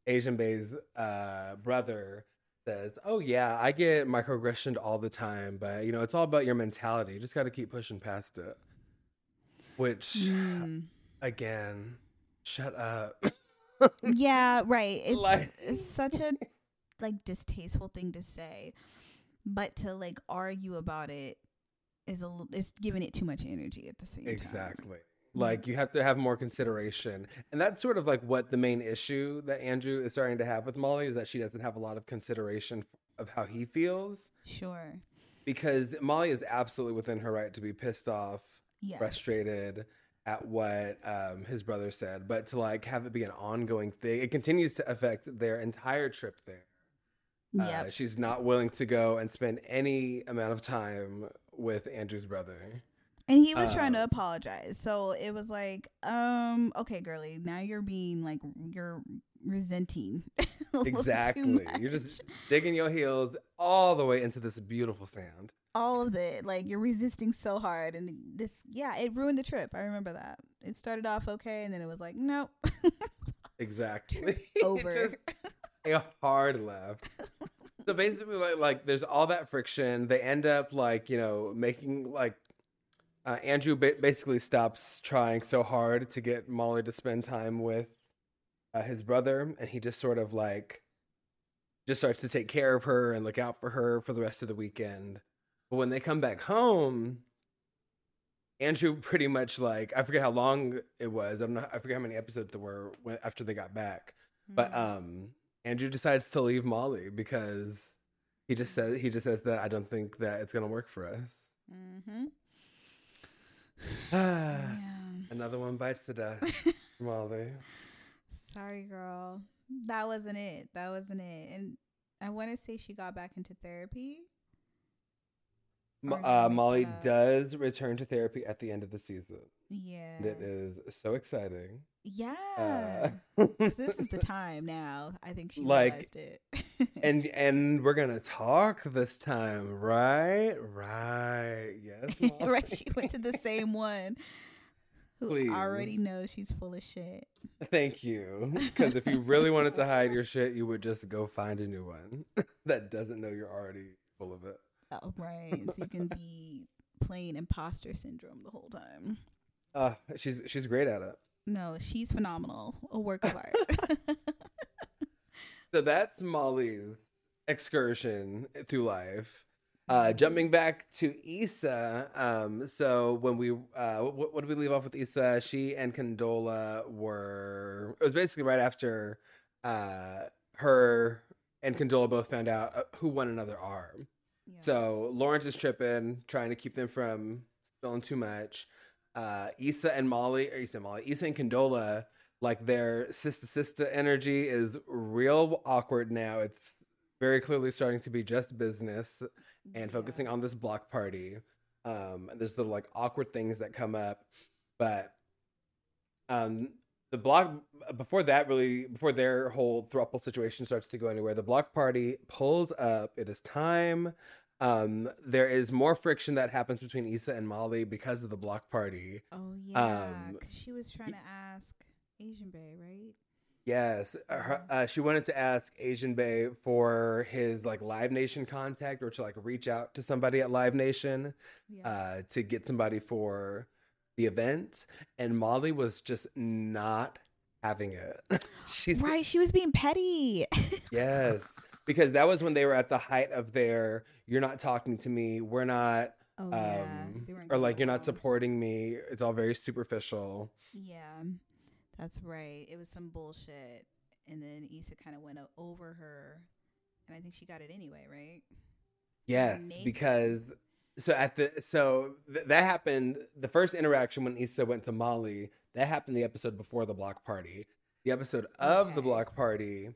S2: Asian Bae's uh, brother says, "Oh yeah, I get microaggressioned all the time, but you know it's all about your mentality. You just got to keep pushing past it." Which,
S3: Mm.
S2: again, shut up. (laughs)
S3: yeah, right. It's,
S2: Like-
S3: it's such a like distasteful thing to say, but to like argue about it is a l- is giving it too much energy at the same time.
S2: Exactly. Like you have to have more consideration. And that's sort of like what the main issue that Andrew is starting to have with Molly is that she doesn't have a lot of consideration of how he feels
S3: Sure.
S2: because Molly is absolutely within her right to be pissed off,
S3: Yes.
S2: frustrated at what um, his brother said, but to like have it be an ongoing thing, it continues to affect their entire trip there. Uh, she's not willing to go and spend any amount of time with Andrew's brother.
S3: And he was trying to
S2: Uh,
S3: apologize. So it was like, um, okay, girly, now you're being like you're resenting. (laughs) a little too
S2: Exactly. You're just digging your heels all the way into this beautiful sand.
S3: All of it. Like you're resisting so hard and this yeah, it ruined the trip. I remember that. It started off okay and then it was like, nope. (laughs)
S2: Exactly. (laughs)
S3: Over.
S2: A hard left. So basically, like, like there's all that friction. They end up like you know making like uh, Andrew ba- basically stops trying so hard to get Molly to spend time with uh, his brother, and he just sort of like just starts to take care of her and look out for her for the rest of the weekend. But when they come back home, Andrew pretty much like I forget how long it was. I'm not. I forget how many episodes there were when, after they got back. But
S3: Mm-hmm.
S2: um, Andrew decides to leave Molly because he just says he just says that I don't think that it's gonna work for us.
S3: mm-hmm. (sighs)
S2: Ah,
S3: Yeah.
S2: Another one bites the dust, (laughs) Molly.
S3: Sorry, girl. That wasn't it. That wasn't it. And I want to say she got back into therapy.
S2: Mo-
S3: Or did I
S2: uh, Molly
S3: that
S2: does return to therapy at the end of the season.
S3: Yeah.
S2: That is so exciting.
S3: Yeah.
S2: Uh, (laughs)
S3: this is the time now. I think she
S2: Like,
S3: realized it.
S2: and (laughs) and we're gonna talk this time, right? Right. Yes. (laughs) Molly.
S3: right, she went to the same one who already
S2: Please.
S3: knows she's full of shit.
S2: Thank you. Because if you really wanted to hide your shit, you would just go find a new one that doesn't know you're already full of it.
S3: Oh, right. so you can be playing imposter syndrome the whole time.
S2: Uh, she's she's great at it.
S3: No, she's phenomenal. A work of art. (laughs)
S2: So that's Molly's excursion through life. Uh, jumping back to Issa. Um, so when we uh, what, what did we leave off with Issa? She and Condola were. It was basically right after uh, her and Condola both found out uh, who one another are.
S3: Yeah.
S2: So Lawrence is tripping, trying to keep them from spilling too much. Uh, Issa and Molly, or Issa and Molly, Issa and Condola, like their sister sister energy is real awkward now. It's very clearly starting to be just business and focusing on this block party. Um, there's the like awkward things that come up, but um, the block before that really before their whole throuple situation starts to go anywhere, the block party pulls up. It is time. Um, there is more friction that happens between Issa and Molly because of the block party.
S3: Oh yeah,
S2: Um,
S3: she was trying to ask Asian Bae, right?
S2: Yes, her, uh, she wanted to ask Asian Bae for his like Live Nation contact or to like reach out to somebody at Live Nation
S3: Yeah.
S2: uh, to get somebody for the event, and Molly was just not having it. (laughs) She's
S3: right, she was being petty. (laughs)
S2: yes, because that was when they were at the height of their "you're not talking to me, we're not,"
S3: oh
S2: um,
S3: weren't
S2: or like "you're not supporting me." It's all very superficial.
S3: Yeah, that's right. It was some bullshit, and then Issa kind of went over her, and I think she got it anyway, right?
S2: Yes, because so at the so th- that happened the first interaction when Issa went to Molly. That happened the episode before the block party. The episode of the block party,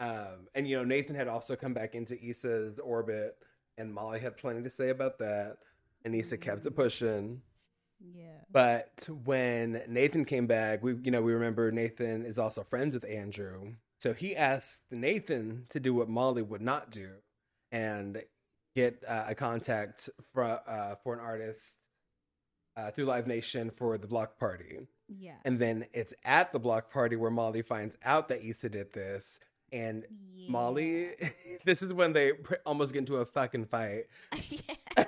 S2: um, and you know Nathan had also come back into Issa's orbit, and Molly had plenty to say about that, and Issa kept it pushing.
S3: Yeah.
S2: But when Nathan came back, we you know we remember Nathan is also friends with Andrew, so he asked Nathan to do what Molly would not do, and get uh, a contact for uh, for an artist uh, through Live Nation for the block party,
S3: Yeah.
S2: and then it's at the block party where Molly finds out that Issa did this, and Molly, (laughs) this is when they pr- almost get into a fucking fight. (laughs)
S3: yeah. (laughs)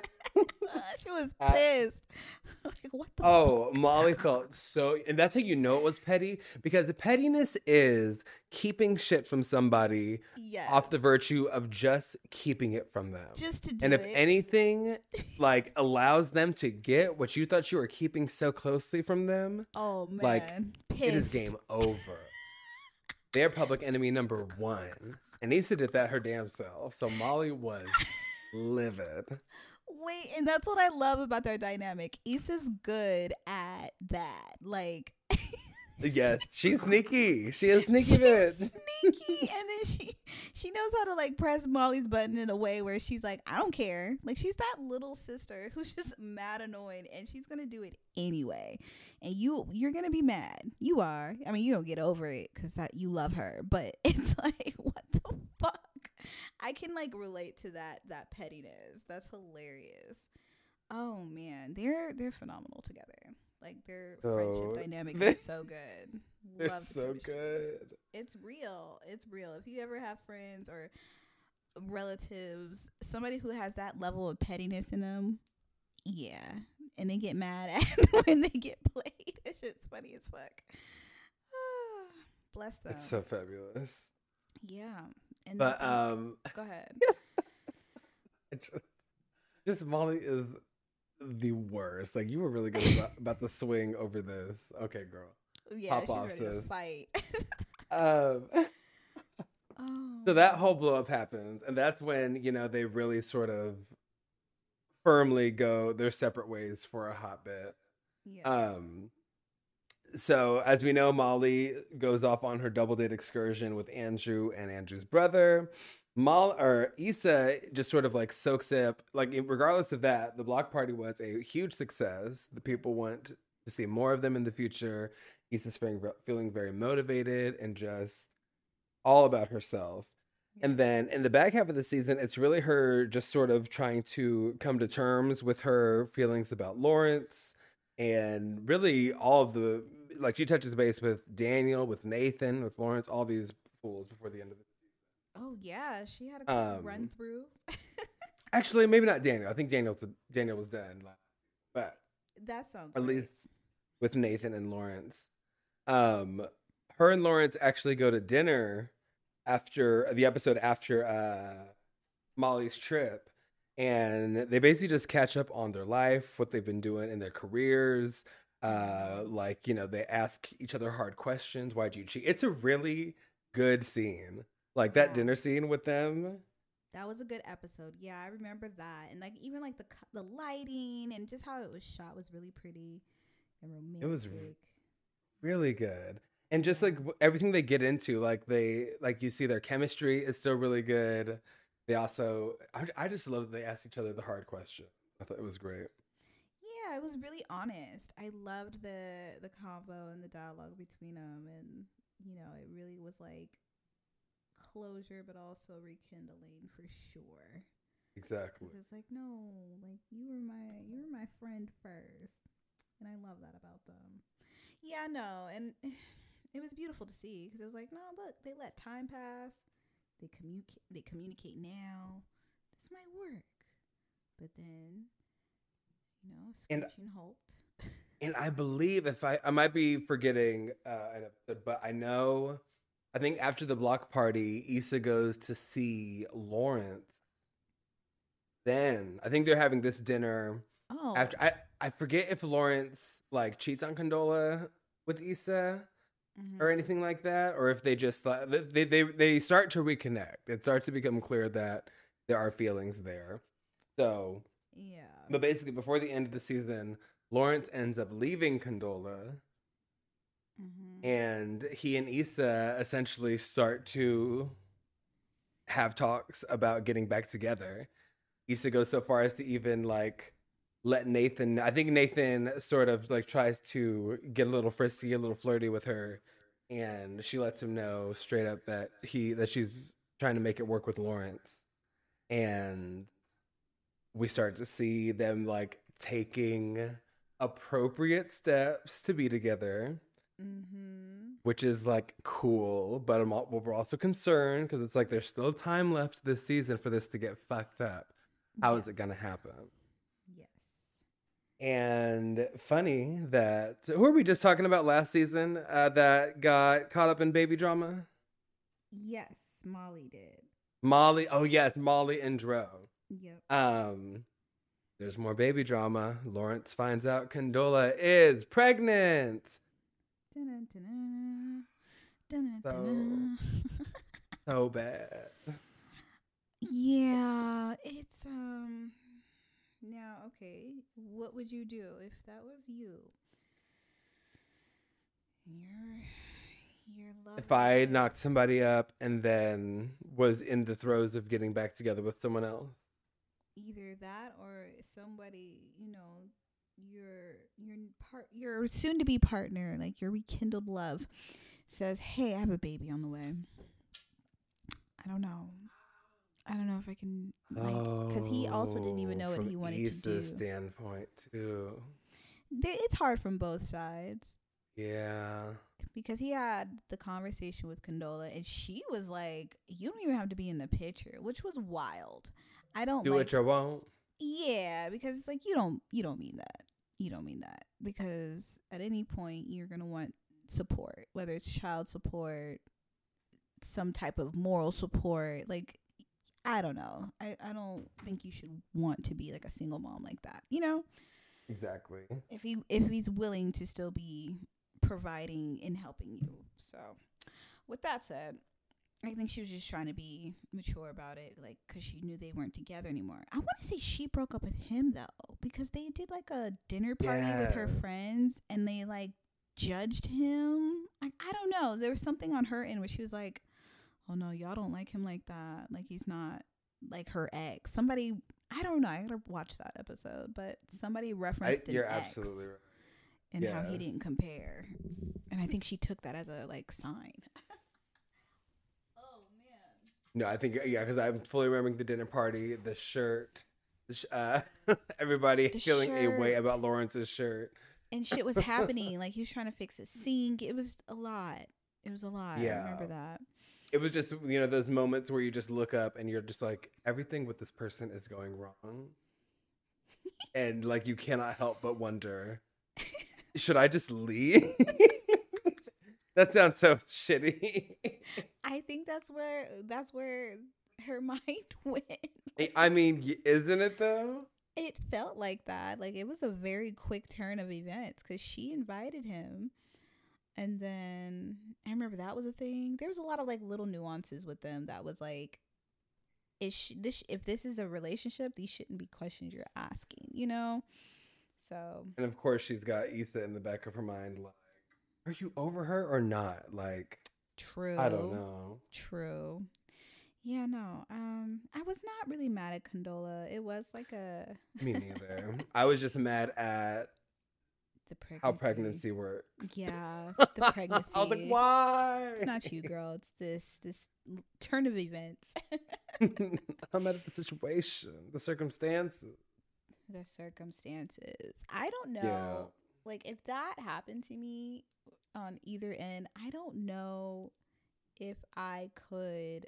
S3: she was
S2: Uh,
S3: pissed. (laughs) like what the
S2: Oh,
S3: fuck?
S2: Molly felt so, and that's how you know it was petty because the pettiness is keeping shit from somebody
S3: yeah.
S2: off the virtue of just keeping it from them.
S3: just to do
S2: and if
S3: it.
S2: anything, (laughs) like allows them to get what you thought you were keeping so closely from them,
S3: oh man,
S2: like,
S3: pissed.
S2: it is game over. (laughs) They're public enemy number one. And Issa did that her damn self. So Molly was livid.
S3: Wait, and that's what I love about their dynamic. Issa's good at that. Like (laughs)
S2: Yes, she's sneaky. She is sneaky bitch.
S3: sneaky (laughs) and then she she knows how to like press Molly's button in a way where she's like, I don't care. Like she's that little sister who's just mad annoyed and she's gonna do it anyway. And you you're gonna be mad. You are. I mean, you don't get over it because you love her, but (laughs) it's like, what the fuck? I can like relate to that that pettiness. That's hilarious. Oh man, they're they're phenomenal together. Like their
S2: So,
S3: friendship dynamic (laughs) is so good.
S2: They're
S3: Love
S2: so good.
S3: it's real. It's real. If you ever have friends or relatives, somebody who has that level of pettiness in them, yeah, and they get mad (laughs) at (laughs) when they get played. It's just funny as fuck. (sighs) Bless them.
S2: It's so fabulous.
S3: yeah, and
S2: But um (laughs)
S3: go ahead. (laughs)
S2: I just just Molly is the worst. Like you were really good about, about the swing over this. Okay, girl.
S3: Yeah,
S2: pop off,
S3: ready to fight. (laughs)
S2: Um
S3: oh,
S2: so that whole blow up happens and that's when, you know, they really sort of firmly go their separate ways for a hot bit.
S3: yeah.
S2: Um so as we know, Molly goes off on her double date excursion with Andrew and Andrew's brother. Mal or Issa just sort of like soaks it up. Like regardless of that, the block party was a huge success. The people want to see more of them in the future. Issa's feeling feeling very motivated and just all about herself. And then in the back half of the season, it's really her just sort of trying to come to terms with her feelings about Lawrence and really all of the like she touches base with Daniel, with Nathan, with Lawrence, all these fools before the end of the
S3: oh yeah, she had a
S2: um,
S3: run through. (laughs)
S2: Actually, maybe not Daniel. I think Daniel Daniel was done, but
S3: that sounds
S2: at
S3: right.
S2: least with Nathan and Lawrence. Um, her and Lawrence actually go to dinner after the episode after uh, Molly's trip, and they basically just catch up on their life, what they've been doing in their careers. Uh, like you know, they ask each other hard questions. Why'd you cheat? It's a really good scene, like that
S3: Yeah.
S2: dinner scene with them.
S3: That was a good episode. Yeah, I remember that. And like even like the the lighting and just how it was shot was really pretty and romantic.
S2: It was Really good. and just like everything they get into, like they like you see their chemistry is still really good. They also, I, I just love that they ask each other the hard question. I thought it was great.
S3: Yeah, it was really honest. I loved the the convo and the dialogue between them, and you know, it really was like closure, but also rekindling for sure.
S2: Exactly.
S3: it's like, no, like you were my you were my friend first, and I love that about them. Yeah, no, and (sighs) it was beautiful to see because it was like, no, look, they let time pass. They communicate. They communicate now. This might work, but then, you know,
S2: And-
S3: screeching halt.
S2: And I believe if I I might be forgetting uh an episode, but I know I think after the block party, Issa goes to see Lawrence. Then I think they're having this dinner
S3: Oh,
S2: after I I forget if Lawrence like cheats on Condola with Issa
S3: mhm.
S2: or anything like that, or if they just like they they they start to reconnect. It starts to become clear that there are feelings there. So,
S3: yeah.
S2: but basically, before the end of the season, Lawrence ends up leaving Condola,
S3: Mhm.
S2: and he and Issa essentially start to have talks about getting back together. Issa goes so far as to even like let Nathan. I think Nathan sort of like tries to get a little frisky, a little flirty with her, and she lets him know straight up that he that she's trying to make it work with Lawrence, and we start to see them like taking appropriate steps to be together
S3: Mhm.
S2: which is like cool, but I'm al- we're also concerned because it's like there's still time left this season for this to get fucked up. How is it gonna happen?
S3: Yes.
S2: And funny that who were we just talking about last season uh, that got caught up in baby drama?
S3: Yes, Molly did.
S2: Molly. Oh yes, Molly and Dro.
S3: Yep.
S2: Um, there's more baby drama. Lawrence finds out Condola is pregnant.
S3: Dun-dun, dun-dun. Dun-dun,
S2: So-. (laughs) So bad.
S3: yeah, it's um. Now, okay, what would you do if that was you? Your your love.
S2: If I knocked somebody up and then was in the throes of getting back together with someone else.
S3: Either that or somebody, you know, your your part your soon to be partner, like your rekindled love, says, "Hey, I have a baby on the way." I don't know. I don't know if I can like because he also didn't even know oh, what
S2: Oh,
S3: he wanted
S2: Issa's
S3: to do.
S2: standpoint too.
S3: It's hard from both sides
S2: Yeah.
S3: because he had the conversation with Condola and she was like, "You don't even have to be in the picture," which was wild. I don't
S2: Do
S3: like
S2: what you want.
S3: Yeah, because it's like you don't you don't mean that. You don't mean that because at any point you're to want support, whether it's child support, some type of moral support, like I don't know. I I don't think you should want to be like a single mom like that. You know?
S2: Exactly.
S3: If he if he's willing to still be providing and helping you. So, with that said, I think she was just trying to be mature about it, like, because she knew they weren't together anymore. I want to say she broke up with him, though, because they did like a dinner party with her friends and they like judged him. I, I don't know. There was something on her end where she was like, oh no, y'all don't like him like that. Like, he's not like her ex. Somebody, I don't know. I gotta watch that episode, but somebody referenced an
S2: you're
S3: ex
S2: absolutely right.
S3: and how he didn't compare. And I think she took that as a like sign. (laughs)
S2: No, I think yeah, because I'm fully remembering the dinner party, the shirt, the sh- uh, (laughs) everybody
S3: The
S2: feeling a way about Lawrence's shirt.
S3: And shit was happening. like he was trying to fix his sink. It was a lot. It was a lot. I remember that.
S2: It was just you know those moments where you just look up and you're just like everything with this person is going wrong, (laughs) and like you cannot help but wonder, should I just leave? (laughs) that sounds so shitty. (laughs)
S3: I think that's where that's where her (laughs) mind (laughs) went.
S2: Eh, I mean, isn't it though?
S3: It felt like that. Like it was a very quick turn of events because she invited him. And then I remember that was a thing. There was a lot of like little nuances with them that was like, is sh- this if this is a relationship, these shouldn't be questions you're asking, you know? So
S2: And of course, she's got Issa in the back of her mind, like are you over her or not? Like,
S3: True.
S2: I don't know.
S3: True. Yeah, no. Um, I was not really mad at Condola. It was like a
S2: Me neither. (laughs) I was just mad at
S3: the pregnancy.
S2: how pregnancy works.
S3: Yeah, (laughs) the pregnancy.
S2: I was like, why?
S3: It's not you, girl. It's this this turn of events. (laughs)
S2: I'm mad at the situation, the circumstances.
S3: the circumstances. I don't know. Like if that happened to me on either end, I don't know if I could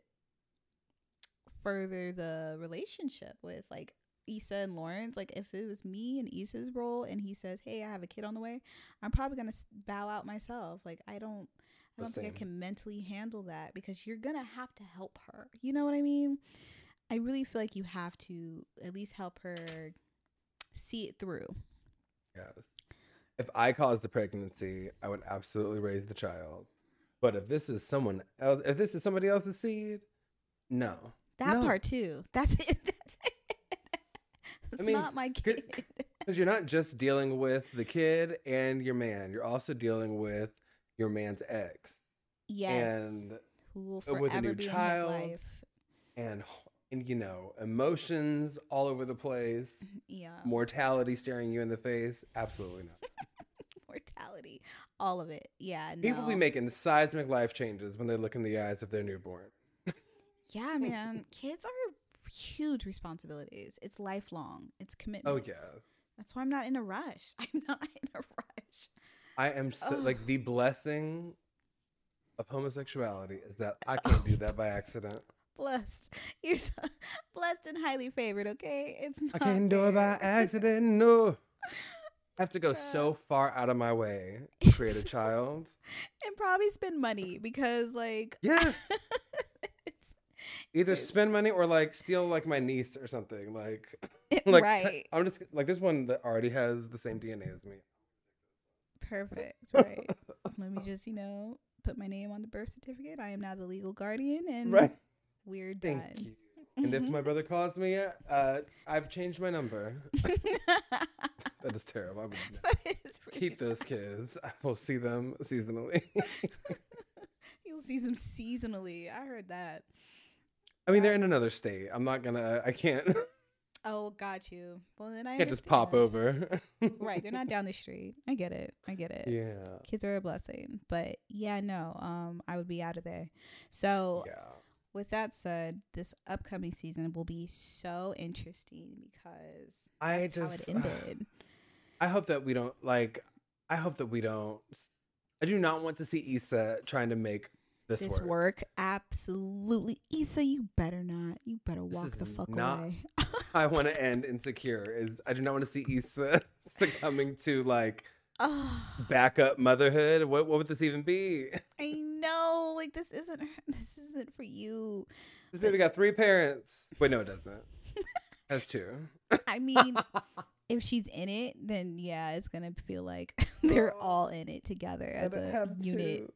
S3: further the relationship with like Issa and Lawrence. Like if it was me and Issa's role and he says, "Hey, I have a kid on the way," I'm probably going to bow out myself. Like I don't I don't think I can mentally handle that because you're going to have to help her. You know what I mean? I really feel like you have to at least help her see it through.
S2: Yes. If I caused the pregnancy, I would absolutely raise the child. But if this is someone else, if this is somebody else's seed, no.
S3: That
S2: No.
S3: part too. That's (laughs) it. That's it. It's
S2: mean,
S3: not my kid.
S2: Because you're not just dealing with the kid and your man, you're also dealing with your man's ex
S3: yes.
S2: and
S3: Who will
S2: with a new child. and and you know emotions all over the place, (laughs)
S3: Yeah.
S2: mortality staring you in the face. Absolutely not. (laughs)
S3: All of it. Yeah. No.
S2: People be making seismic life changes when they look in the eyes of their newborn.
S3: Yeah, man. Kids are huge responsibilities. It's lifelong. It's oh, commitment.
S2: Oh yeah.
S3: That's why I'm not in a rush. (laughs) I'm not in a rush.
S2: I am so, like the blessing of homosexuality is that I can't do that by accident. (laughs)
S3: Blessed. You're so (laughs) blessed and highly favored, okay? It's not
S2: I can't do it by accident. No. I have to go so far out of my way (laughs) to create a child.
S3: and probably spend money because like
S2: Yes. (laughs) Either spend money or like steal like my niece or something. Like, eh, (laughs) like
S3: right.
S2: I'm just like there's one that already has the same DNA as me.
S3: Perfect. Right. Let me just, you know, put my name on the birth certificate. I am now the legal guardian and
S2: Right.
S3: we're
S2: Thank
S3: done.
S2: And if my brother calls me, uh, I've changed my number. (laughs) That is terrible. I would
S3: that is pretty
S2: keep those kids. I will see them seasonally. (laughs)
S3: You'll see them seasonally. I heard that.
S2: I mean, they're in another state. I'm not gonna. I can't.
S3: Oh, got you. Well, then I
S2: can't just pop over.
S3: Right. They're not down the street. I get it. I get it.
S2: Yeah.
S3: Kids are a blessing. But yeah, no, um, I would be out of there. So
S2: Yeah.
S3: With that said, this upcoming season will be so interesting because
S2: I just.
S3: it uh, ended.
S2: I hope that we don't like. I hope that we don't. I do not want to see Issa trying to make this,
S3: this
S2: work.
S3: work. absolutely Issa you better not you better walk the fuck
S2: not-
S3: away (laughs)
S2: I want to end insecure. Is I do not want to see Issa (laughs) succumbing to like (sighs) backup motherhood. What what would this even be?
S3: i like this isn't (laughs) this isn't for you
S2: This baby got three parents. Wait, no, it doesn't. Has two. (laughs)
S3: i mean (laughs) if she's in it then yeah it's gonna feel like they're all in it together as a unit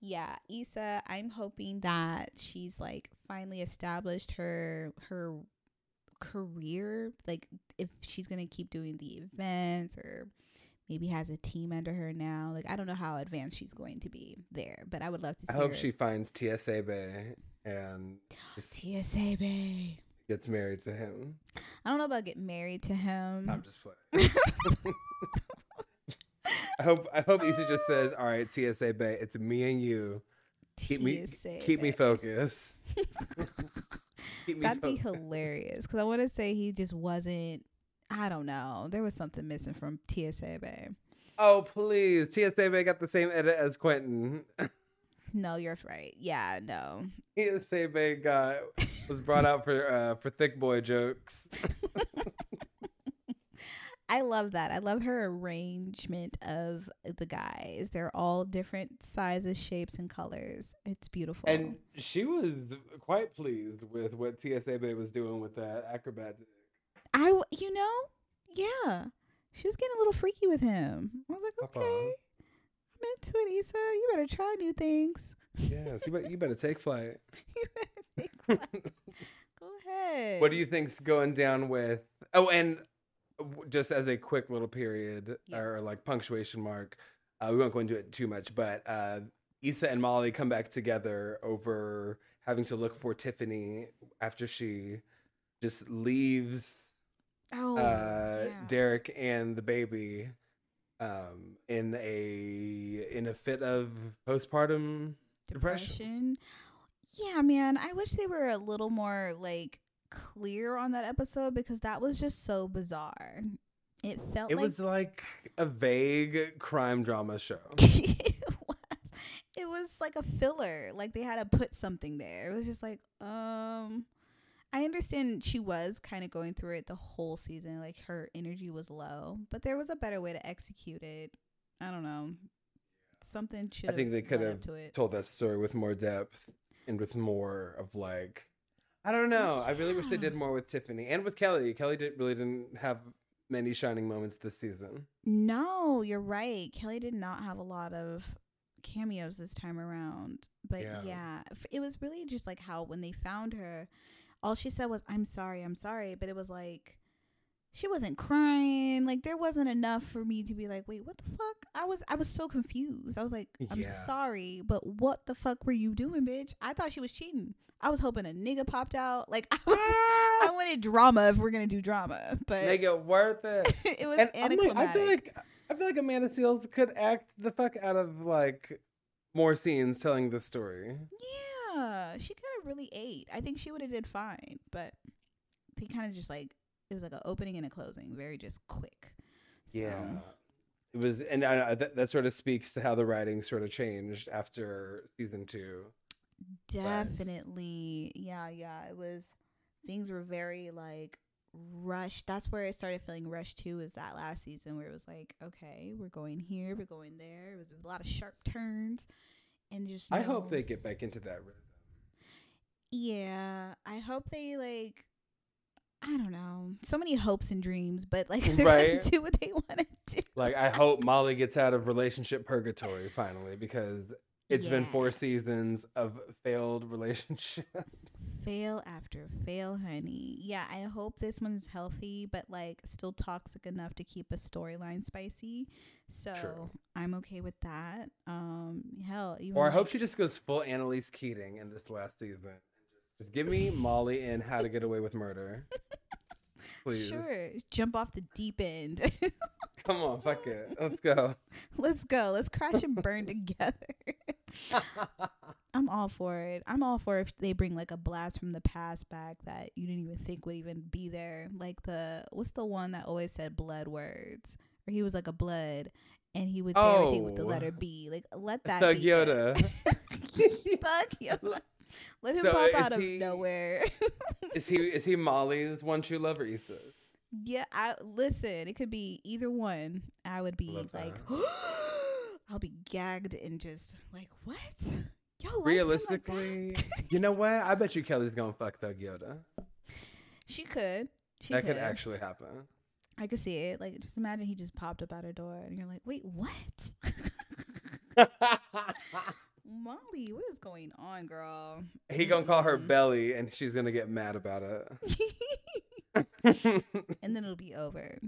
S3: yeah Issa I'm hoping that she's like finally established her her career like if she's gonna keep doing the events or maybe has a team under her now like I don't know how advanced she's going to be there but I would love to see
S2: I hope
S3: her.
S2: she finds TSA Bae and
S3: TSA Bae
S2: gets married to him.
S3: I don't know about get married to him
S2: I'm just playing. (laughs) I hope I hope Issa just says, "All right, TSA Bae, it's me and you. Keep me
S3: TSA
S2: keep me focused. (laughs) keep me
S3: That'd be hilarious because I want to say he just wasn't. I don't know. There was something missing from TSA Bae.
S2: Oh please, TSA Bae got the same edit as Quentin.
S3: No, you're right. Yeah, no.
S2: TSA Bae got was brought out for uh, for thick boy jokes. (laughs)
S3: I love that. I love her arrangement of the guys. They're all different sizes, shapes, and colors. It's beautiful.
S2: And she was quite pleased with what TSA Bae was doing with that acrobat.
S3: I, w- you know, yeah, she was getting a little freaky with him. I was like,
S2: Uh-uh.
S3: okay, I'm into it, Issa. You better try new things.
S2: Yes, you better, you better take flight. (laughs)
S3: you better think flight. (laughs) Go ahead.
S2: What do you think's going down with? Oh, and just as a quick little period
S3: Yeah.
S2: or like punctuation mark, uh, we won't go into it too much, but uh, Issa and Molly come back together over having to look for Tiffany after she just leaves
S3: Oh,
S2: uh,
S3: yeah.
S2: Derek and the baby um, in a in a fit of postpartum depression.
S3: depression. Yeah, man. I wish they were a little more like clear on that episode because that was just so bizarre. It felt
S2: It
S3: like
S2: was like a vague crime drama show. (laughs)
S3: it was. It was like a filler. Like they had to put something there. It was just like, um I understand she was kind of going through it the whole season. Like her energy was low, but there was a better way to execute it. I don't know. Something should
S2: I think they could have
S3: to
S2: told that story with more depth and with more of like I don't know. I really wish they did (sighs) more with Tiffany and with Kelly. Kelly did really didn't have many shining moments this season.
S3: No, you're right. Kelly did not have a lot of cameos this time around. But
S2: Yeah.
S3: yeah, it was really just like how when they found her, all she said was, I'm sorry, I'm sorry. But it was like, she wasn't crying. Like there wasn't enough for me to be like, wait, what the fuck? I was I was so confused. I was like, I'm
S2: Yeah.
S3: sorry, but what the fuck were you doing, bitch? I thought she was cheating. I was hoping a nigga popped out. Like (laughs) I was, ah! I wanted drama if we're gonna do drama, but
S2: Make it worth it. (laughs)
S3: it was
S2: and I'm like, I feel like I feel like Amanda Seales could act the fuck out of like more scenes telling the story.
S3: Yeah, she could have really ate. I think she would have did fine, but they kind of just like it was like an opening and a closing, very just quick. So,
S2: Yeah. It was, and I, that, that sort of speaks to how the writing sort of changed after season two.
S3: definitely. Yeah, yeah. It was things were very like rushed. That's where I started feeling rushed too. Is that last season where it was like, okay, we're going here, we're going there. It was a lot of sharp turns, and just.
S2: I hope they get back into that rhythm.
S3: Yeah, I hope they like. I don't know. So many hopes and dreams, but like (laughs) they're
S2: Right.
S3: gonna do what they want to do.
S2: Like, I hope Molly gets out of relationship purgatory finally because it's been four seasons of failed (laughs) relationship.
S3: Fail after fail, honey. Yeah, I hope this one's healthy, but like still toxic enough to keep a storyline spicy. So
S2: True.
S3: I'm okay with that. Um, hell, even
S2: or I hope she just goes full Annalise Keating in this last season. Just give me (laughs) Molly in How to Get Away with Murder. (laughs) Please.
S3: Sure, jump off the deep end. (laughs)
S2: Come on, fuck it. Let's go.
S3: Let's go. Let's crash and burn together. I'm all for it. I'm all for if they bring like a blast from the past back that you didn't even think would even be there. Like the what's the one that always said blood words? Or he was like a blood and he would say everything with the
S2: Oh.
S3: letter B. Like let that
S2: Thug
S3: be.
S2: Yoda. (laughs)
S3: Thug Yoda. (laughs) Let him
S2: So,
S3: pop out of nowhere. (laughs)
S2: Is he is he Molly's one true love or Issa's?
S3: yeah, I listen, it could be either one. I would be
S2: Love
S3: like. (gasps) I'll be gagged and just like, what? Y'all him like?
S2: Realistically, you know (laughs) what? I bet you Kelly's gonna fuck Thug Yoda.
S3: She could. She
S2: that
S3: could.
S2: could actually happen.
S3: I could see it. Like, just imagine he just popped up at her door, and you're like, "Wait, what?" (laughs) Molly, what is going on, girl?
S2: he gonna call her
S3: mm-hmm.
S2: Belly, and she's gonna get mad about it. (laughs)
S3: and then it'll be over.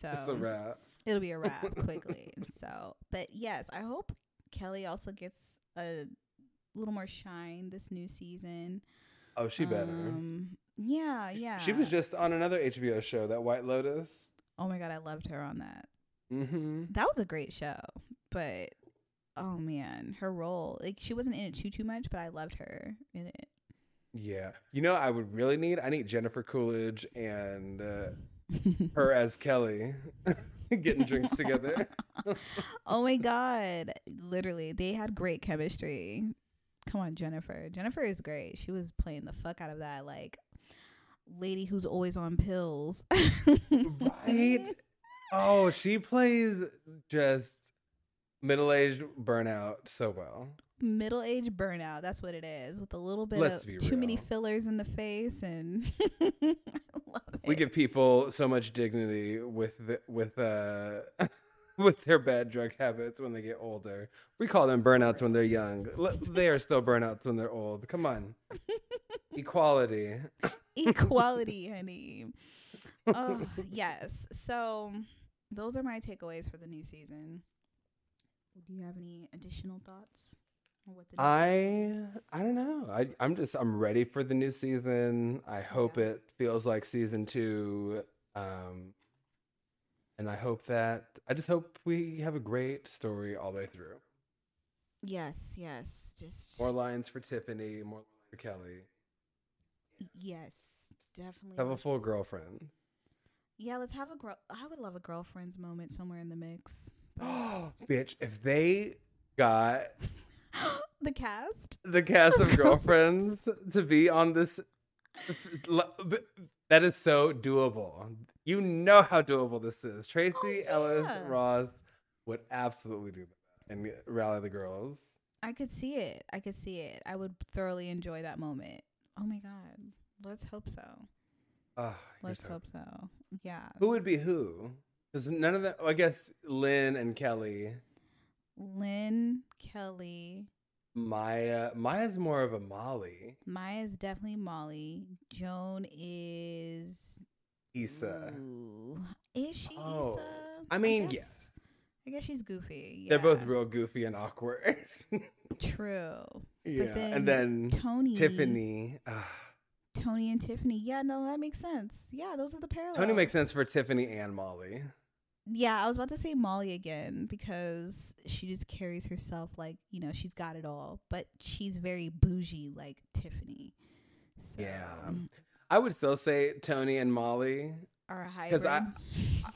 S3: So
S2: it's a wrap.
S3: it'll be a wrap quickly. So, but yes, I hope Kelly also gets a little more shine this new season.
S2: Oh, she better.
S3: Um, yeah, yeah.
S2: She was just on another HBO show, that White Lotus.
S3: Oh my god, I loved her on that.
S2: Mm-hmm.
S3: that was a great show but oh man her role like she wasn't in it too too much but i loved her in it
S2: Yeah. You know, I would really need. I need Jennifer Coolidge and uh, her (laughs) as Kelly (laughs) getting drinks together. (laughs)
S3: oh my god literally they had great chemistry come on jennifer jennifer is great she was playing the fuck out of that like lady who's always on pills
S2: right? Oh, she plays just middle-aged burnout so well.
S3: middle-aged burnout that's what it is with a little bit
S2: Let's
S3: of too many fillers in the face and (laughs) I love it.
S2: We give people so much dignity with the, with uh (laughs) with their bad drug habits when they get older. We call them burnouts when they're young. They are still burnouts when they're old. Come on. (laughs) Equality. (laughs)
S3: equality, honey. Oh, yes. So those are my takeaways for the new season. Do you have any additional thoughts on what the
S2: I I don't know. I I'm just I'm ready for the new season. I hope
S3: Yeah.
S2: it feels like season two. Um and I hope that I just hope we have a great story all the way through.
S3: Yes, yes. Just
S2: More lines for Tiffany, more lines for Kelly.
S3: yes, definitely.
S2: Have a full girlfriend.
S3: yeah, let's have a girl. I would love a girlfriend's moment somewhere in the mix. but- (gasps)
S2: Bitch, if they got (gasps)
S3: the cast.
S2: the cast of (laughs) girlfriends to be on this that is so doable. You know how doable this is. Tracee oh, Ellis
S3: Oh, yeah.
S2: Ross would absolutely do that and rally the girls.
S3: I could see it. I could see it. I would thoroughly enjoy that moment. Oh my god. Let's hope so.
S2: You're
S3: Let's
S2: so-
S3: hope so. Yeah.
S2: Who would be who? Because none of them. I guess Lynn and Kelly.
S3: Lynn, Kelly,
S2: Maya. Maya's more of a Molly.
S3: Maya's definitely Molly. Joan is
S2: Issa.
S3: Ooh. Is she
S2: Oh,
S3: Issa?
S2: I mean,
S3: guess-
S2: yes.
S3: I guess she's goofy.
S2: They're both real goofy and awkward. (laughs)
S3: True.
S2: yeah.
S3: then
S2: and then
S3: Toni.
S2: Tiffany. ah.
S3: Toni and Tiffany. Yeah, no, that makes sense. Yeah, those are the parallels.
S2: Toni makes sense for Tiffany and Molly.
S3: Yeah, I was about to say Molly again because she just carries herself like, you know, she's got it all, but she's very bougie like Tiffany. So,
S2: Yeah. I would still say Toni and Molly.
S3: Are a hybrid.
S2: I-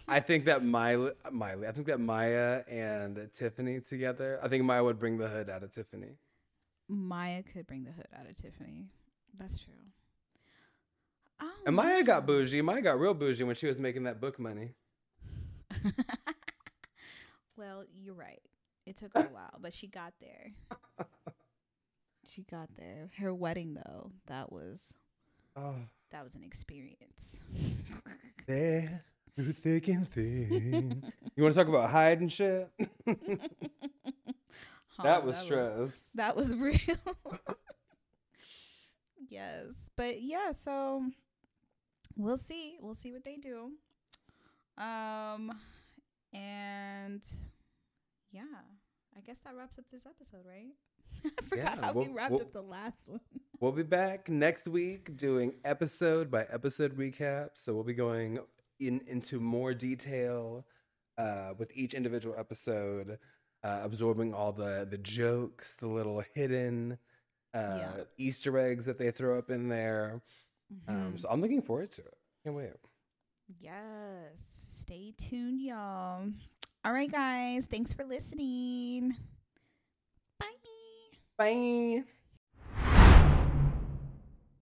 S2: I think that Miley, Miley, I think that Maya and Tiffany together. I think Maya would bring the hood out of Tiffany.
S3: Maya could bring the hood out of Tiffany. That's true. Oh,
S2: And Maya got bougie. Maya got real bougie when she was making that book money. (laughs)
S3: well, you're right. It took her a (laughs) while, but she got there. (laughs) She got there. Her wedding though, that was
S2: Oh,
S3: that was an experience.
S2: there through thick and thin. you want to talk about hide and shit? (laughs)
S3: Oh,
S2: that was stress.
S3: that was real. (laughs) yes. But yeah, so we'll see. We'll see what they do. Um and yeah, I guess that wraps up this episode, right? (laughs) I forgot
S2: Yeah,
S3: how
S2: we'll-
S3: we wrapped
S2: we'll-
S3: up the last one. (laughs)
S2: We'll be back next week doing episode by episode recap. So we'll be going in into more detail uh, with each individual episode, uh, absorbing all the the jokes, the little hidden uh,
S3: Yeah.
S2: Easter eggs that they throw up in there. Um,
S3: Mhm.
S2: so I'm looking forward to it. Can't wait.
S3: Yes. Stay tuned, y'all. All right, guys. Thanks for listening.
S2: Bye.